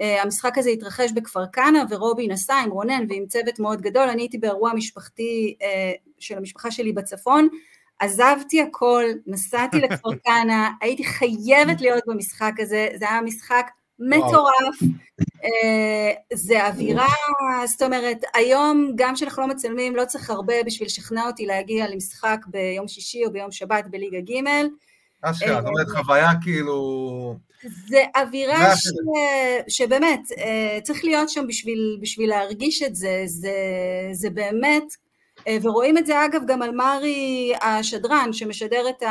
[SPEAKER 4] Uh, המשחק הזה התרחש בכפר כנא ורובי נסע עם רונן ועם צוות מאוד גדול, אני הייתי באירוע משפחתי של המשפחה שלי בצפון, עזבתי הכל, נסעתי לכפר כנא, הייתי חייבת להיות במשחק הזה, זה היה משחק מטורף, uh, זה אווירה, זאת אומרת, היום גם כשאנחנו לא מצלמים לא צריך הרבה בשביל לשכנע אותי להגיע למשחק ביום שישי או ביום שבת בליגה ג',
[SPEAKER 3] אשכרה, זאת אומרת, חוויה כאילו...
[SPEAKER 4] זה אווירה ש... שבאמת, אה, צריך להיות שם בשביל, בשביל להרגיש את זה, זה, זה באמת, אה, ורואים את זה אגב גם על מרי השדרן שמשדר את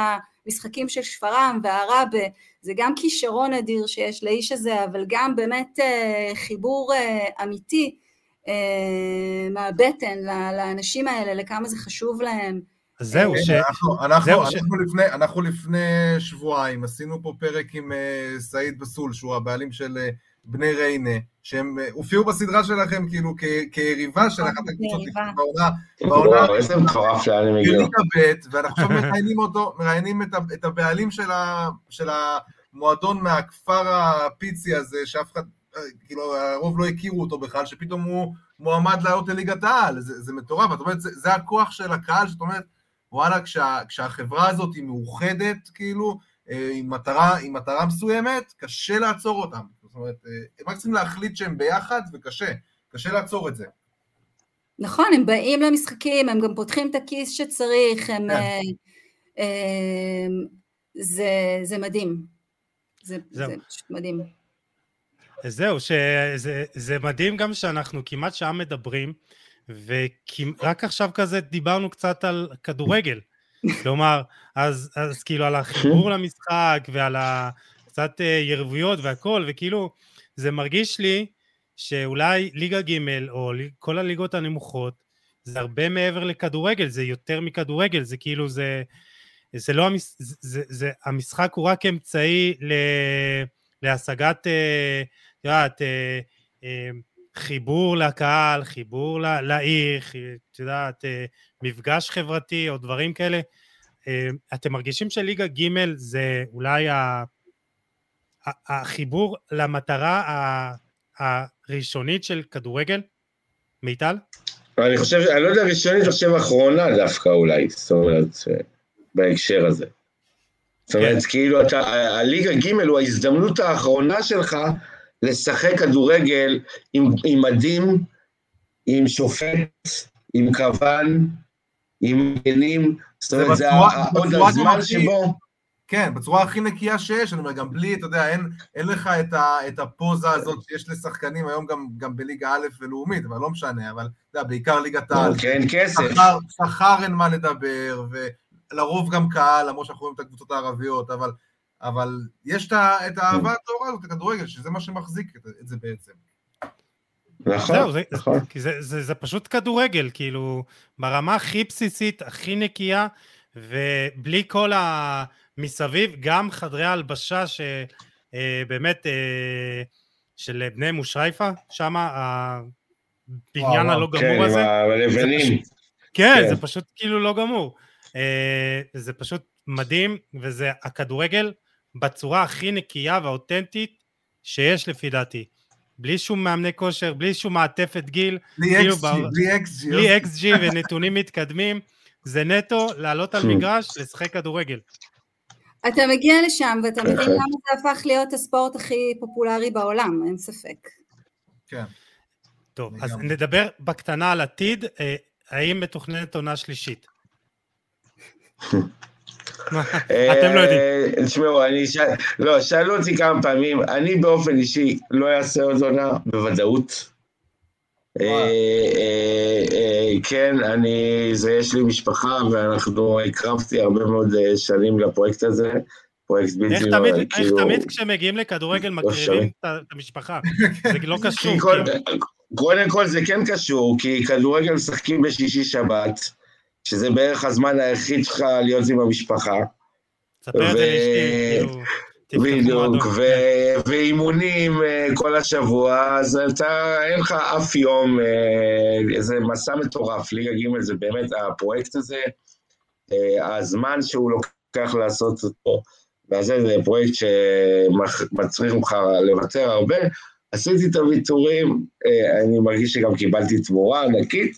[SPEAKER 4] המשחקים של שפרעם והעראבה, זה גם כישרון אדיר שיש לאיש הזה, אבל גם באמת אה, חיבור אמיתי מהבטן לאנשים האלה, לכמה זה חשוב להם.
[SPEAKER 1] אז זהו, ש...
[SPEAKER 3] אנחנו, אנחנו,
[SPEAKER 1] זהו,
[SPEAKER 3] אנחנו,
[SPEAKER 1] ש-
[SPEAKER 3] לפני, אנחנו לפני שבועיים עשינו פה פרק עם סעיד בסול, שהוא הבעלים של בני ריינה, שהם uh, הופיעו בסדרה שלכם כאילו כיריבה של אחת הקבוצות. בעונה, בעונה
[SPEAKER 2] הם הגיעו.
[SPEAKER 3] בליגה ב', ואנחנו עכשיו מראיינים אותו, מראיינים את, את הבעלים של, המועדון מהכפר הפיצי הזה, שאף אחד, אה, כאילו, הרוב לא הכירו אותו בכלל, שפתאום הוא מועמד לעלות לליגת העל, זה, זה מטורף, זאת אומרת, זה, זה הכוח של הקהל, זאת אומרת, וואלה, כשה, כשהחברה הזאת היא מאוחדת, כאילו, אה, עם מטרה, עם מטרה מסוימת, קשה לעצור אותם. זאת אומרת, אה, הם רק צריכים להחליט שהם ביחד, וקשה, קשה לעצור את זה.
[SPEAKER 4] נכון, הם באים למשחקים, הם גם פותחים את הכיס שצריך, הם...
[SPEAKER 3] כן.
[SPEAKER 4] אה, אה, זה, זה מדהים. זה. זה פשוט מדהים.
[SPEAKER 1] זהו, שזה זה מדהים גם שאנחנו כמעט שעה מדברים, ורק עכשיו כזה דיברנו קצת על כדורגל. כלומר, אז, אז כאילו על החיבור למשחק ועל ה- קצת אה, יריבויות והכל, וכאילו זה מרגיש לי שאולי ליגה ג' או כל הליגות הנמוכות זה הרבה מעבר לכדורגל, זה יותר מכדורגל, זה כאילו זה, זה לא, המש, זה, זה, זה, המשחק הוא רק אמצעי ל, להשגת, אה, את יודעת, אה, אה, חיבור לקהל, חיבור לעיר, את יודעת, אה, מפגש חברתי או דברים כאלה. אה, אתם מרגישים שליגה ג' זה אולי ה- החיבור למטרה הראשונית של כדורגל? מיטל?
[SPEAKER 2] אני חושב, אני לא יודע ראשונית, אני חושב אחרונה דווקא אולי, זאת אומרת, בהקשר הזה. זאת אומרת,
[SPEAKER 1] כן.
[SPEAKER 2] כאילו, אתה, הליגה ג' הוא ההזדמנות האחרונה שלך לשחק כדורגל עם, עם מדים, עם שופט, עם כוון, עם מגנים, זאת
[SPEAKER 3] זה
[SPEAKER 2] אומרת, זה עוד הזמן שבו...
[SPEAKER 3] כן, בצורה הכי נקייה שיש, אני אומר, גם בלי, אתה יודע, אין, אין לך את, ה, את הפוזה הזאת שיש לשחקנים היום גם, גם בליגה א' ולאומית, אבל לא משנה, אבל אתה יודע, בעיקר ליגת העל.
[SPEAKER 2] כן, כסף.
[SPEAKER 3] שכר, אין מה לדבר, ולרוב גם קהל, למרות שאנחנו רואים את הקבוצות הערביות, אבל, אבל יש את ה- את האהבה הטהורה הזאת לכדורגל, שזה מה שמחזיק את, את זה בעצם.
[SPEAKER 2] נכון,
[SPEAKER 1] זהו, זה,
[SPEAKER 2] נכון.
[SPEAKER 1] כי זה, זה, זה פשוט כדורגל, כאילו, ברמה הכי בסיסית, הכי נקייה, ובלי כל המסביב, גם חדרי ההלבשה שבאמת, של בני מושרייפה, שם הבניין הלא
[SPEAKER 2] כן,
[SPEAKER 1] גמור
[SPEAKER 2] עם
[SPEAKER 1] הזה,
[SPEAKER 2] הלבנים.
[SPEAKER 1] כן,
[SPEAKER 2] כן.
[SPEAKER 1] זה פשוט כאילו לא גמור. אה, זה פשוט מדהים, וזה הכדורגל בצורה הכי נקייה ואותנטית שיש לפי דעתי. בלי שום מאמני כושר, בלי שום מעטפת גיל.
[SPEAKER 3] בלי
[SPEAKER 1] כאילו
[SPEAKER 3] xG,
[SPEAKER 1] בר-
[SPEAKER 3] בלי xG.
[SPEAKER 1] בלי xG ונתונים מתקדמים. זה נטו לעלות על. מגרש, לשחק כדורגל.
[SPEAKER 4] אתה מגיע לשם ואתה מבין למה זה הפך להיות הספורט הכי פופולרי בעולם, אין ספק.
[SPEAKER 3] כן.
[SPEAKER 1] טוב, אז
[SPEAKER 3] גם-
[SPEAKER 1] נדבר בקטנה על עתיד. אה, האם מתוכננת עונה שלישית? מה, אתם לא יודעים.
[SPEAKER 2] אה, תשמעו, אני ש... לא, שאלו אותי כמה פעמים, אני באופן אישי לא אעשה עוד עונה, בוודאות. אה, אה, אה, כן, אני, זה, יש לי משפחה, ואנחנו הקרבתי הרבה מאוד שנים לפרויקט הזה, פרויקט בלתי...
[SPEAKER 1] איך תמיד,
[SPEAKER 2] נורא,
[SPEAKER 1] איך
[SPEAKER 2] כאילו-
[SPEAKER 1] תמיד כשמגיעים לכדורגל מקריבים את המשפחה? זה לא קשור.
[SPEAKER 2] כל,
[SPEAKER 1] כאילו.
[SPEAKER 2] קודם כל זה כן קשור, כי כדורגל משחקים בשישי שבת, שזה בערך הזמן היחיד שלך להיות עם המשפחה.
[SPEAKER 1] תספר את זה לאשתי, כאילו,
[SPEAKER 2] בדיוק. ו- ואימונים אה, כל השבוע, אז אתה, אין לך אף יום, אה, זה מסע מטורף, ליגה ג' זה באמת הפרויקט הזה, אה, הזמן שהוא לוקח לעשות אותו, וזה זה פרויקט שמצריך ממך לוותר הרבה. עשיתי את הוויתורים, אני מרגיש שגם קיבלתי תמורה ענקית,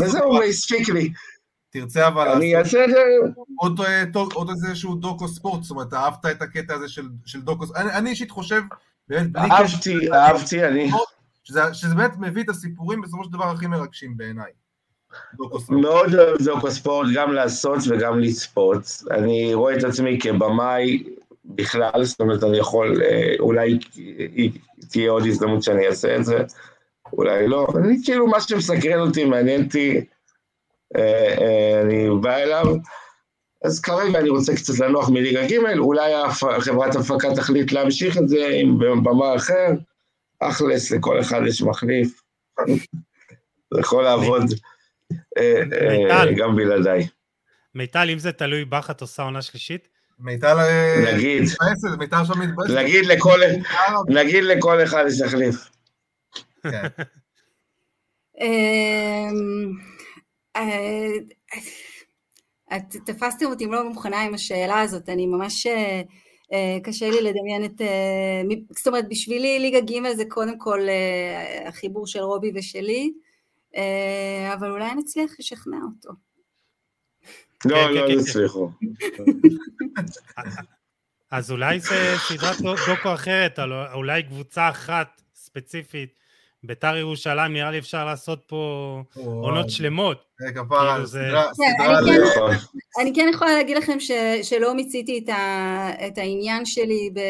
[SPEAKER 2] וזהו,
[SPEAKER 3] מה?
[SPEAKER 2] הספיק לי.
[SPEAKER 3] תרצה אבל
[SPEAKER 2] אני
[SPEAKER 3] לעשות
[SPEAKER 2] אעשה את זה,
[SPEAKER 3] עוד, אה, טוב, עוד איזשהו דוקו ספורט, זאת אומרת, אהבת את הקטע הזה של, של דוקו ספורט. אני, אני אישית חושב,
[SPEAKER 2] אהבתי, אהבתי, אני...
[SPEAKER 3] שזה, שזה באמת מביא את הסיפורים בסופו של דבר הכי מרגשים בעיניי.
[SPEAKER 2] מאוד אוהב דוקו ספורט, גם לעשות וגם לצפות. אני רואה את עצמי כבמאי בכלל, זאת אומרת, אני יכול, אה, אולי תהיה עוד הזדמנות שאני אעשה את זה, אולי לא. אני כאילו, מה שמסקרן אותי, מעניין אותי, אני בא אליו. אז כרגע אני רוצה קצת לנוח מליגה ג', אולי חברת הפקה תחליט להמשיך את זה עם במה אחר, אכלס, לכל אחד יש מחליף. זה יכול לעבוד אה, אה. גם בלעדיי.
[SPEAKER 1] מיטל, אם זה תלוי בך, את עושה עונה שלישית?
[SPEAKER 3] מיטל אה,
[SPEAKER 2] נגיד,
[SPEAKER 3] מתבאסת, מיטל עכשיו מתבאסת.
[SPEAKER 2] נגיד לכל, נגיד לכל אחד יש תחליף.
[SPEAKER 4] אה, את תפסתם אותי לא מוכנה עם השאלה הזאת, אני ממש, אה, אה, קשה לי לדמיין את, זאת אומרת, בשבילי ליגה ג' זה קודם כל החיבור של רובי ושלי, אבל אולי נצליח לשכנע אותו.
[SPEAKER 2] לא,
[SPEAKER 1] כן,
[SPEAKER 2] לא,
[SPEAKER 1] כן, כן.
[SPEAKER 2] הצליחו.
[SPEAKER 1] אז אולי זה סדרת דו- דוקו אחרת, אולי קבוצה אחת ספציפית. ביתר ירושלים, נראה לי אפשר לעשות פה עונות שלמות.
[SPEAKER 3] כפרה,
[SPEAKER 1] כאילו
[SPEAKER 3] סדרה,
[SPEAKER 4] כן,
[SPEAKER 3] סדרה
[SPEAKER 4] אני
[SPEAKER 3] ל-
[SPEAKER 4] כן-. אני כן יכולה להגיד לכם ש, שלא מיציתי את, העניין שלי ב,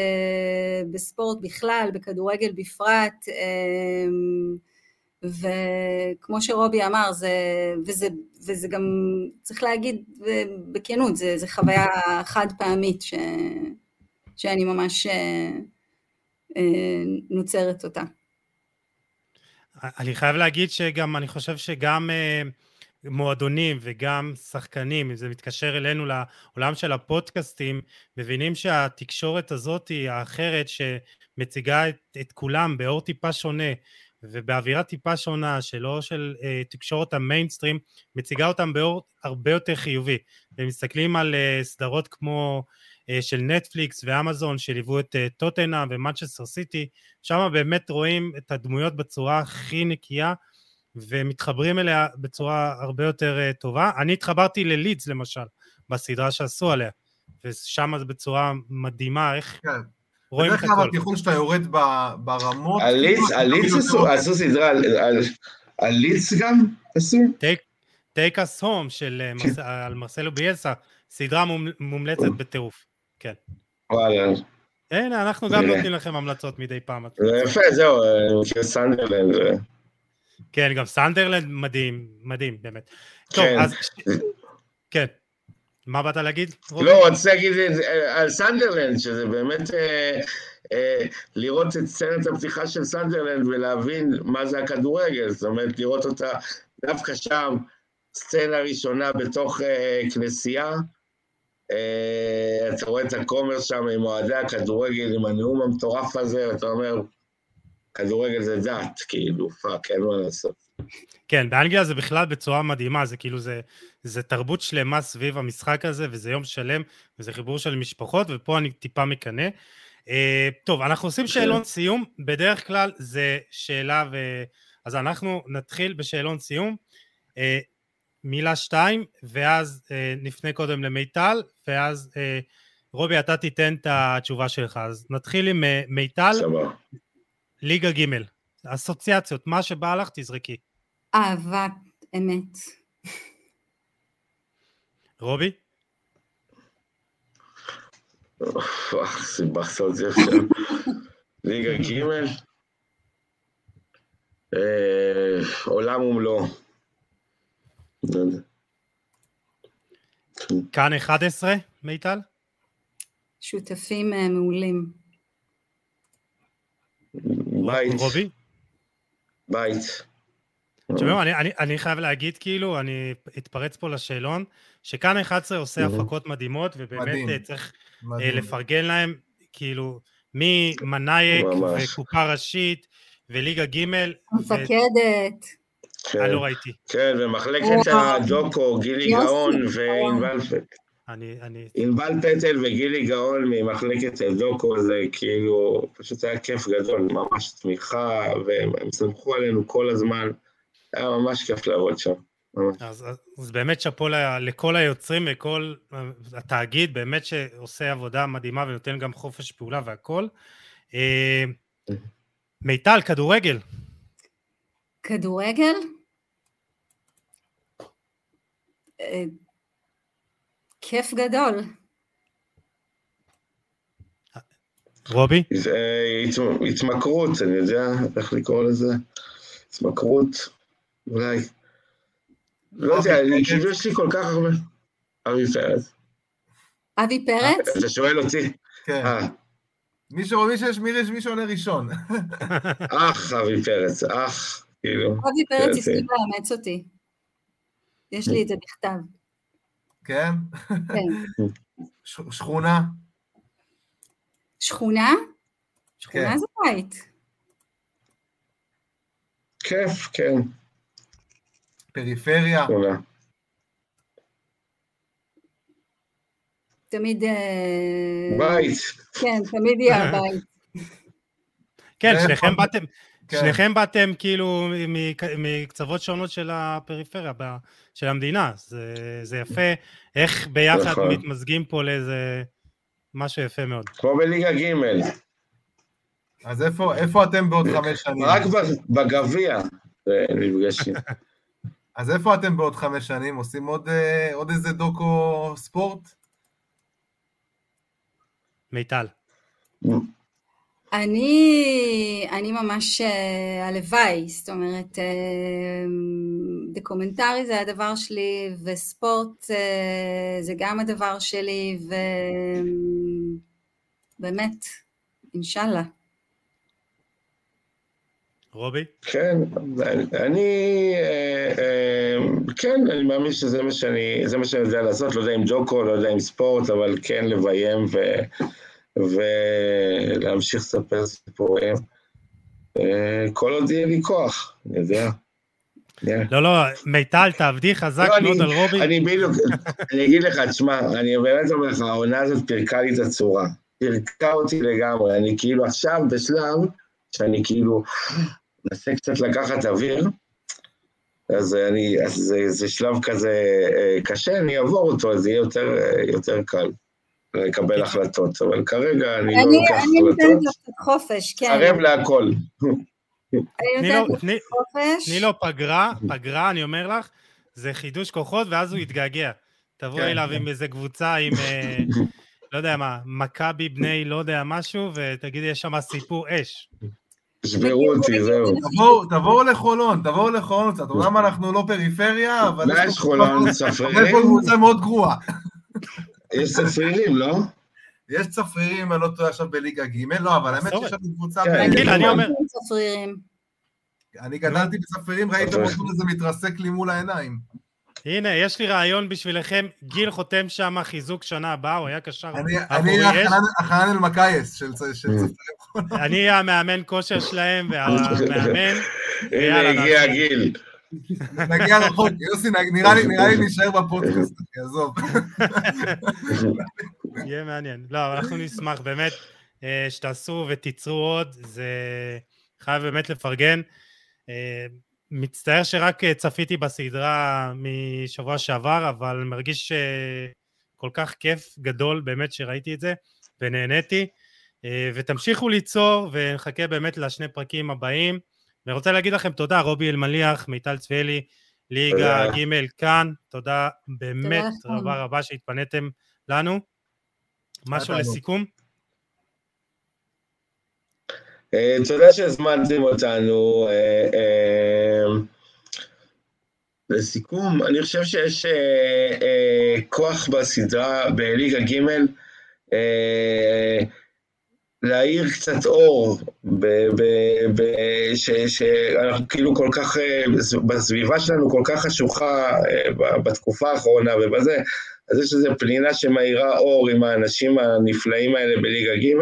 [SPEAKER 4] בספורט בכלל, בכדורגל בפרט, אמ, וכמו שרובי אמר, זה, וזה, וזה גם, צריך להגיד בכנות, זה, זה חוויה חד פעמית ש, שאני ממש אה, אה, נוצרת אותה.
[SPEAKER 1] אני חייב להגיד שגם, אני חושב שגם אה, מועדונים וגם שחקנים, אם זה מתקשר אלינו לעולם של הפודקאסטים, מבינים שהתקשורת הזאת היא האחרת שמציגה את, את כולם באור טיפה שונה ובאווירה טיפה שונה, שלא של אה, תקשורת המיינסטרים, מציגה אותם באור הרבה יותר חיובי. ומסתכלים על אה, סדרות כמו אה, של נטפליקס ואמזון שליוו את אה, טוטנהאם ומנצ'סטר סיטי, שם באמת רואים את הדמויות בצורה הכי נקייה ומתחברים אליה בצורה הרבה יותר אה, טובה. אני התחברתי ללידס למשל, בסדרה שעשו עליה, ושם זה בצורה מדהימה, איך
[SPEAKER 3] כן.
[SPEAKER 1] רואים את
[SPEAKER 3] בדרך כלל
[SPEAKER 1] הכל.
[SPEAKER 3] ככל שאתה יורד ברמות...
[SPEAKER 2] על ליץ,
[SPEAKER 3] כאילו,
[SPEAKER 2] עשו- סדרה, על- ליץ גם עשו?
[SPEAKER 1] טייק אס הום של אה, על מרסלו ביאלסה, סדרה מומ- מומלצת בטירוף. כן.
[SPEAKER 2] וואלה,
[SPEAKER 1] הנה, אנחנו גם. נותנים לכם המלצות מדי פעם.
[SPEAKER 2] זה יפה, זהו, אה, מכיר סנדרלנד.
[SPEAKER 1] כן, גם סנדרלנד מדהים, מדהים, באמת. טוב,
[SPEAKER 2] כן.
[SPEAKER 1] אז... כן. מה באת להגיד?
[SPEAKER 2] לא, רציתי להגיד על סנדרלנד, שזה באמת אה, אה, לראות את סצנת הפתיחה של סנדרלנד ולהבין מה זה הכדורגל, זאת אומרת, לראות אותה דווקא שם, סצנה ראשונה בתוך אה, כנסייה, אתה רואה את הכומר שם עם אוהדי הכדורגל, עם הנאום המטורף הזה, ואתה אומר, כדורגל זה דת, כאילו, fuck, אין מה לעשות.
[SPEAKER 1] כן, באנגליה זה בכלל בצורה מדהימה, זה כאילו, זה, זה תרבות שלמה סביב המשחק הזה, וזה יום שלם, וזה חיבור של משפחות, ופה אני טיפה מקנא. אה, טוב, אנחנו עושים
[SPEAKER 2] כן.
[SPEAKER 1] שאלון סיום, בדרך כלל זה שאלה ו... אז אנחנו נתחיל בשאלון סיום, אה, מילה שתיים, ואז אה, נפנה קודם למיטל, ואז אה, רובי, אתה תיתן את התשובה שלך. אז נתחיל עם אה, מיטל,
[SPEAKER 2] סבבה.
[SPEAKER 1] ליגה ג' אסוציאציות, מה שבא לך תזרקי.
[SPEAKER 4] אהבת אמת.
[SPEAKER 1] רובי?
[SPEAKER 2] סיבכת אותי עכשיו. ליגה ג' אה, עולם ומלואו.
[SPEAKER 1] כאן 11, מיטל?
[SPEAKER 4] שותפים אה, מעולים.
[SPEAKER 2] בית,
[SPEAKER 1] רובי?
[SPEAKER 2] בית.
[SPEAKER 1] תשמעו, אני, אני, אני חייב להגיד, כאילו, אני אתפרץ פה לשאלון, שכאן 11 עושה. הפקות מדהימות, ובאמת
[SPEAKER 3] מדהים.
[SPEAKER 1] אה, צריך אה,
[SPEAKER 3] מדהים.
[SPEAKER 1] לפרגן להם, כאילו, ממנאייק. וקופה ראשית וליגה ג',
[SPEAKER 4] המפקדת.
[SPEAKER 2] כן,
[SPEAKER 1] אני לא ראיתי.
[SPEAKER 2] כן, ומחלקת. הדוקו, גילי גאון. וענבל.
[SPEAKER 1] אני, אני,
[SPEAKER 2] ענבל פטל וגילי גאון ממחלקת הדוקו, זה כאילו, פשוט היה כיף גדול, ממש תמיכה, והם סמכו עלינו כל הזמן. היה ממש כיף לעבוד שם.
[SPEAKER 1] אז, אז, אז באמת שאפו לכל היוצרים וכל אה, התאגיד, באמת שעושה עבודה מדהימה ונותן גם חופש פעולה והכל. אה, מיטל, כדורגל.
[SPEAKER 4] כדורגל? אה, כיף גדול.
[SPEAKER 1] רובי?
[SPEAKER 2] התמכרות, אני יודע איך לקרוא לזה. התמכרות, אולי. לא יודע, אני- יש לי כל כך הרבה... אבי פרץ.
[SPEAKER 4] אבי פרץ?
[SPEAKER 2] אתה שואל אותי?
[SPEAKER 3] כן.
[SPEAKER 2] אה,
[SPEAKER 3] מי שיש מי יש מי שעונה ראשון.
[SPEAKER 2] אח אבי פרץ, אח, כאילו.
[SPEAKER 4] אבי פרץ הסכים לאמץ אותי. יש לי את זה בכתב.
[SPEAKER 3] כן?
[SPEAKER 4] כן.
[SPEAKER 3] שכונה?
[SPEAKER 4] שכונה? שכונה
[SPEAKER 3] כן.
[SPEAKER 4] זה בית.
[SPEAKER 2] כיף, כן,
[SPEAKER 3] פריפריה?
[SPEAKER 4] תמיד... אה,
[SPEAKER 2] בית,
[SPEAKER 4] כן, תמיד יהיה הבית.
[SPEAKER 1] כן, שניכם באתם,
[SPEAKER 3] כן.
[SPEAKER 1] שניכם באתם כאילו מ- מקצוות שונות של הפריפריה, של המדינה. זה, זה יפה, איך ביחד
[SPEAKER 2] נכון.
[SPEAKER 1] מתמזגים פה לאיזה משהו יפה מאוד.
[SPEAKER 2] כמו בליגה ג',
[SPEAKER 3] אז איפה איפה אתם בעוד חמש שנים?
[SPEAKER 2] רק ב- בגביע אה, נפגשים.
[SPEAKER 3] אז איפה אתם בעוד חמש שנים? עושים עוד, אה, עוד איזה דוקו ספורט?
[SPEAKER 1] מיטל.
[SPEAKER 4] אני, אני ממש אה, הלוואי, זאת אומרת, אה, דוקומנטרי זה הדבר שלי, וספורט אה, זה גם הדבר שלי, ובאמת, אינשאללה.
[SPEAKER 1] רובי?
[SPEAKER 2] כן, אני, כן, אני מאמין שזה מה שאני, זה מה שאני יודע לעשות, לא יודע אם ג'וקו, לא יודע אם ספורט, אבל כן לביים ו, ולהמשיך לספר סיפורים. אה, כל עוד יהיה לי כוח, אני יודע.
[SPEAKER 1] לא, לא, מיטל, תעבדי חזק
[SPEAKER 2] לא,
[SPEAKER 1] מאוד על רובי.
[SPEAKER 2] אני בדיוק, אני אגיד לך, תשמע, אני באמת אומר לך, העונה הזאת פירקה לי את הצורה. פירקה אותי לגמרי, אני כאילו עכשיו בשלב שאני כאילו מנסה קצת לקחת אוויר, אז אני, אז זה, זה שלב כזה אה, קשה, אני אעבור אותו, אז יהיה יותר, אה, יותר קל לקבל החלטות, אבל כרגע אני לא לוקח
[SPEAKER 4] אני נותנת
[SPEAKER 2] החלטות,
[SPEAKER 4] לו קצת חופש, כן.
[SPEAKER 2] ערב להכל.
[SPEAKER 4] אני
[SPEAKER 1] תני לו-
[SPEAKER 4] נותנת לו
[SPEAKER 1] תני-
[SPEAKER 4] חופש.
[SPEAKER 1] תני לו פגרה, פגרה, אני אומר לך, זה חידוש כוחות, ואז הוא יתגעגע. תבואי
[SPEAKER 3] כן,
[SPEAKER 1] אליו
[SPEAKER 3] כן.
[SPEAKER 1] עם איזה קבוצה, עם, אה, לא יודע מה, מכבי בני לא יודע משהו, ותגידי, יש שם סיפור אש.
[SPEAKER 2] תשברו אותי, זהו.
[SPEAKER 3] תבואו, לחולון, תבואו לחולון קצת. אומנם אנחנו לא פריפריה, אבל...
[SPEAKER 2] מה יש חולון, צפרירים?
[SPEAKER 3] יש פה קבוצה מאוד גרועה.
[SPEAKER 2] יש צפרירים, לא?
[SPEAKER 3] יש צפרירים, אני לא טועה עכשיו בליגה ג', לא, אבל האמת. שיש לנו קבוצה...
[SPEAKER 2] כן,
[SPEAKER 1] גיל, אני אומר-.
[SPEAKER 3] אני גדלתי בצפרירים, ראיתם איך זה מתרסק לי מול העיניים.
[SPEAKER 1] הנה, יש לי רעיון בשבילכם, גיל חותם שם חיזוק שנה הבאה, הוא היה קשר
[SPEAKER 3] אני
[SPEAKER 1] עבורי
[SPEAKER 3] אני
[SPEAKER 1] אש.
[SPEAKER 3] החנן- החנן אלמקייס של
[SPEAKER 2] Mm.
[SPEAKER 3] צפרירים
[SPEAKER 1] אני המאמן כושר שלהם, והמאמן...
[SPEAKER 2] הנה הגיע הגיל.
[SPEAKER 3] נגיע רחוק, יוסי, נראה לי, נשאר בפודקאסט, עזוב.
[SPEAKER 1] יהיה מעניין. לא, אבל אנחנו נשמח באמת אה, שתעשו ותיצרו עוד, זה חייב באמת לפרגן. אה, מצטער שרק אה, צפיתי בסדרה משבוע שעבר, אבל מרגיש כל כך כיף גדול באמת שראיתי את זה, ונהניתי. ותמשיכו ליצור, ונחכה באמת לשני פרקים הבאים. ואני רוצה להגיד לכם תודה, רובי אלמליח, מיטל צביאלי, ליגה ג' כאן, תודה באמת רבה רבה שהתפניתם לנו. משהו לסיכום?
[SPEAKER 2] אה, תודה שהזמנתם אותנו. אה, אה, לסיכום, אני חושב שיש כוח בסדרה בליגה ג' להאיר קצת אור, שאנחנו כאילו כל כך, בסביבה שלנו כל כך חשוכה בתקופה האחרונה ובזה, אז יש איזו פנינה שמאירה אור עם האנשים הנפלאים האלה בליגה ג',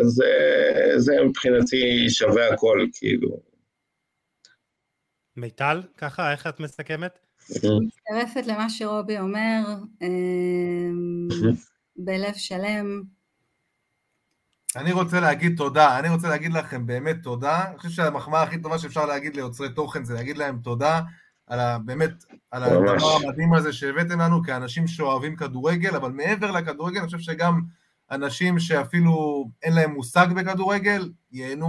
[SPEAKER 2] אז זה, זה מבחינתי שווה הכל, כאילו.
[SPEAKER 1] מיטל, ככה, איך את מסכמת?
[SPEAKER 4] מצטרפת למה שרובי אומר, בלב שלם.
[SPEAKER 3] אני רוצה להגיד תודה, אני רוצה להגיד לכם באמת תודה. אני חושב שהמחמאה הכי טובה שאפשר להגיד ליוצרי תוכן זה להגיד להם תודה על ה, באמת, על הדבר המדהים הזה שהבאתם לנו כאנשים שאוהבים כדורגל, אבל מעבר לכדורגל, אני חושב שגם אנשים שאפילו אין להם מושג בכדורגל, ייהנו,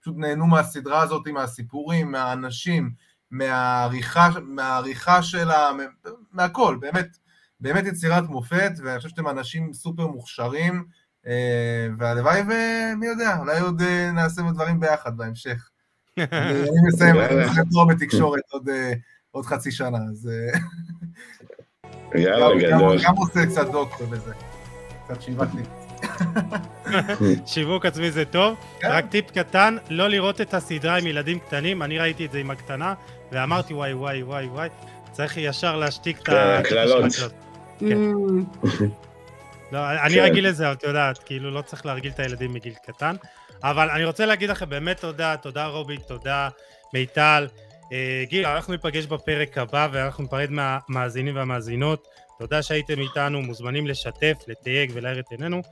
[SPEAKER 3] פשוט נהנו מהסדרה הזאת, מהסיפורים, מהאנשים, מהעריכה, מהעריכה שלה, מהכל, באמת, באמת יצירת מופת, ואני חושב שאתם אנשים סופר מוכשרים, והלוואי ומי יודע, אולי עוד אה, נעשה דברים ביחד בהמשך. אני מסיים, אני מסיים פה בתקשורת עוד... אה, עוד חצי שנה, אז...
[SPEAKER 2] יאללה, גדול.
[SPEAKER 3] גם עושה קצת דוקטור בזה. קצת שיווק לי.
[SPEAKER 1] שיווק עצמי זה טוב. כן. רק טיפ קטן, לא לראות את הסדרה עם ילדים קטנים, אני ראיתי את זה עם הקטנה, ואמרתי וואי וואי וואי וואי, צריך ישר להשתיק את
[SPEAKER 2] הקללות.
[SPEAKER 1] לא, אני כן. רגיל לזה, את יודעת, כאילו לא צריך להרגיל את הילדים מגיל קטן. אבל אני רוצה להגיד לכם באמת תודה, תודה רובי, תודה מיטל. אה, גיל, אנחנו ניפגש בפרק הבא ואנחנו ניפרד מהמאזינים והמאזינות. תודה שהייתם איתנו, מוזמנים לשתף, לתייג ולהאיר את עינינו.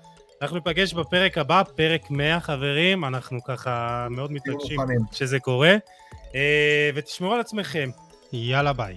[SPEAKER 1] אנחנו ניפגש בפרק הבא, פרק 100 חברים, אנחנו ככה מאוד מתרגשים שזה קורה. אה, ותשמרו על עצמכם.
[SPEAKER 3] יאללה ביי.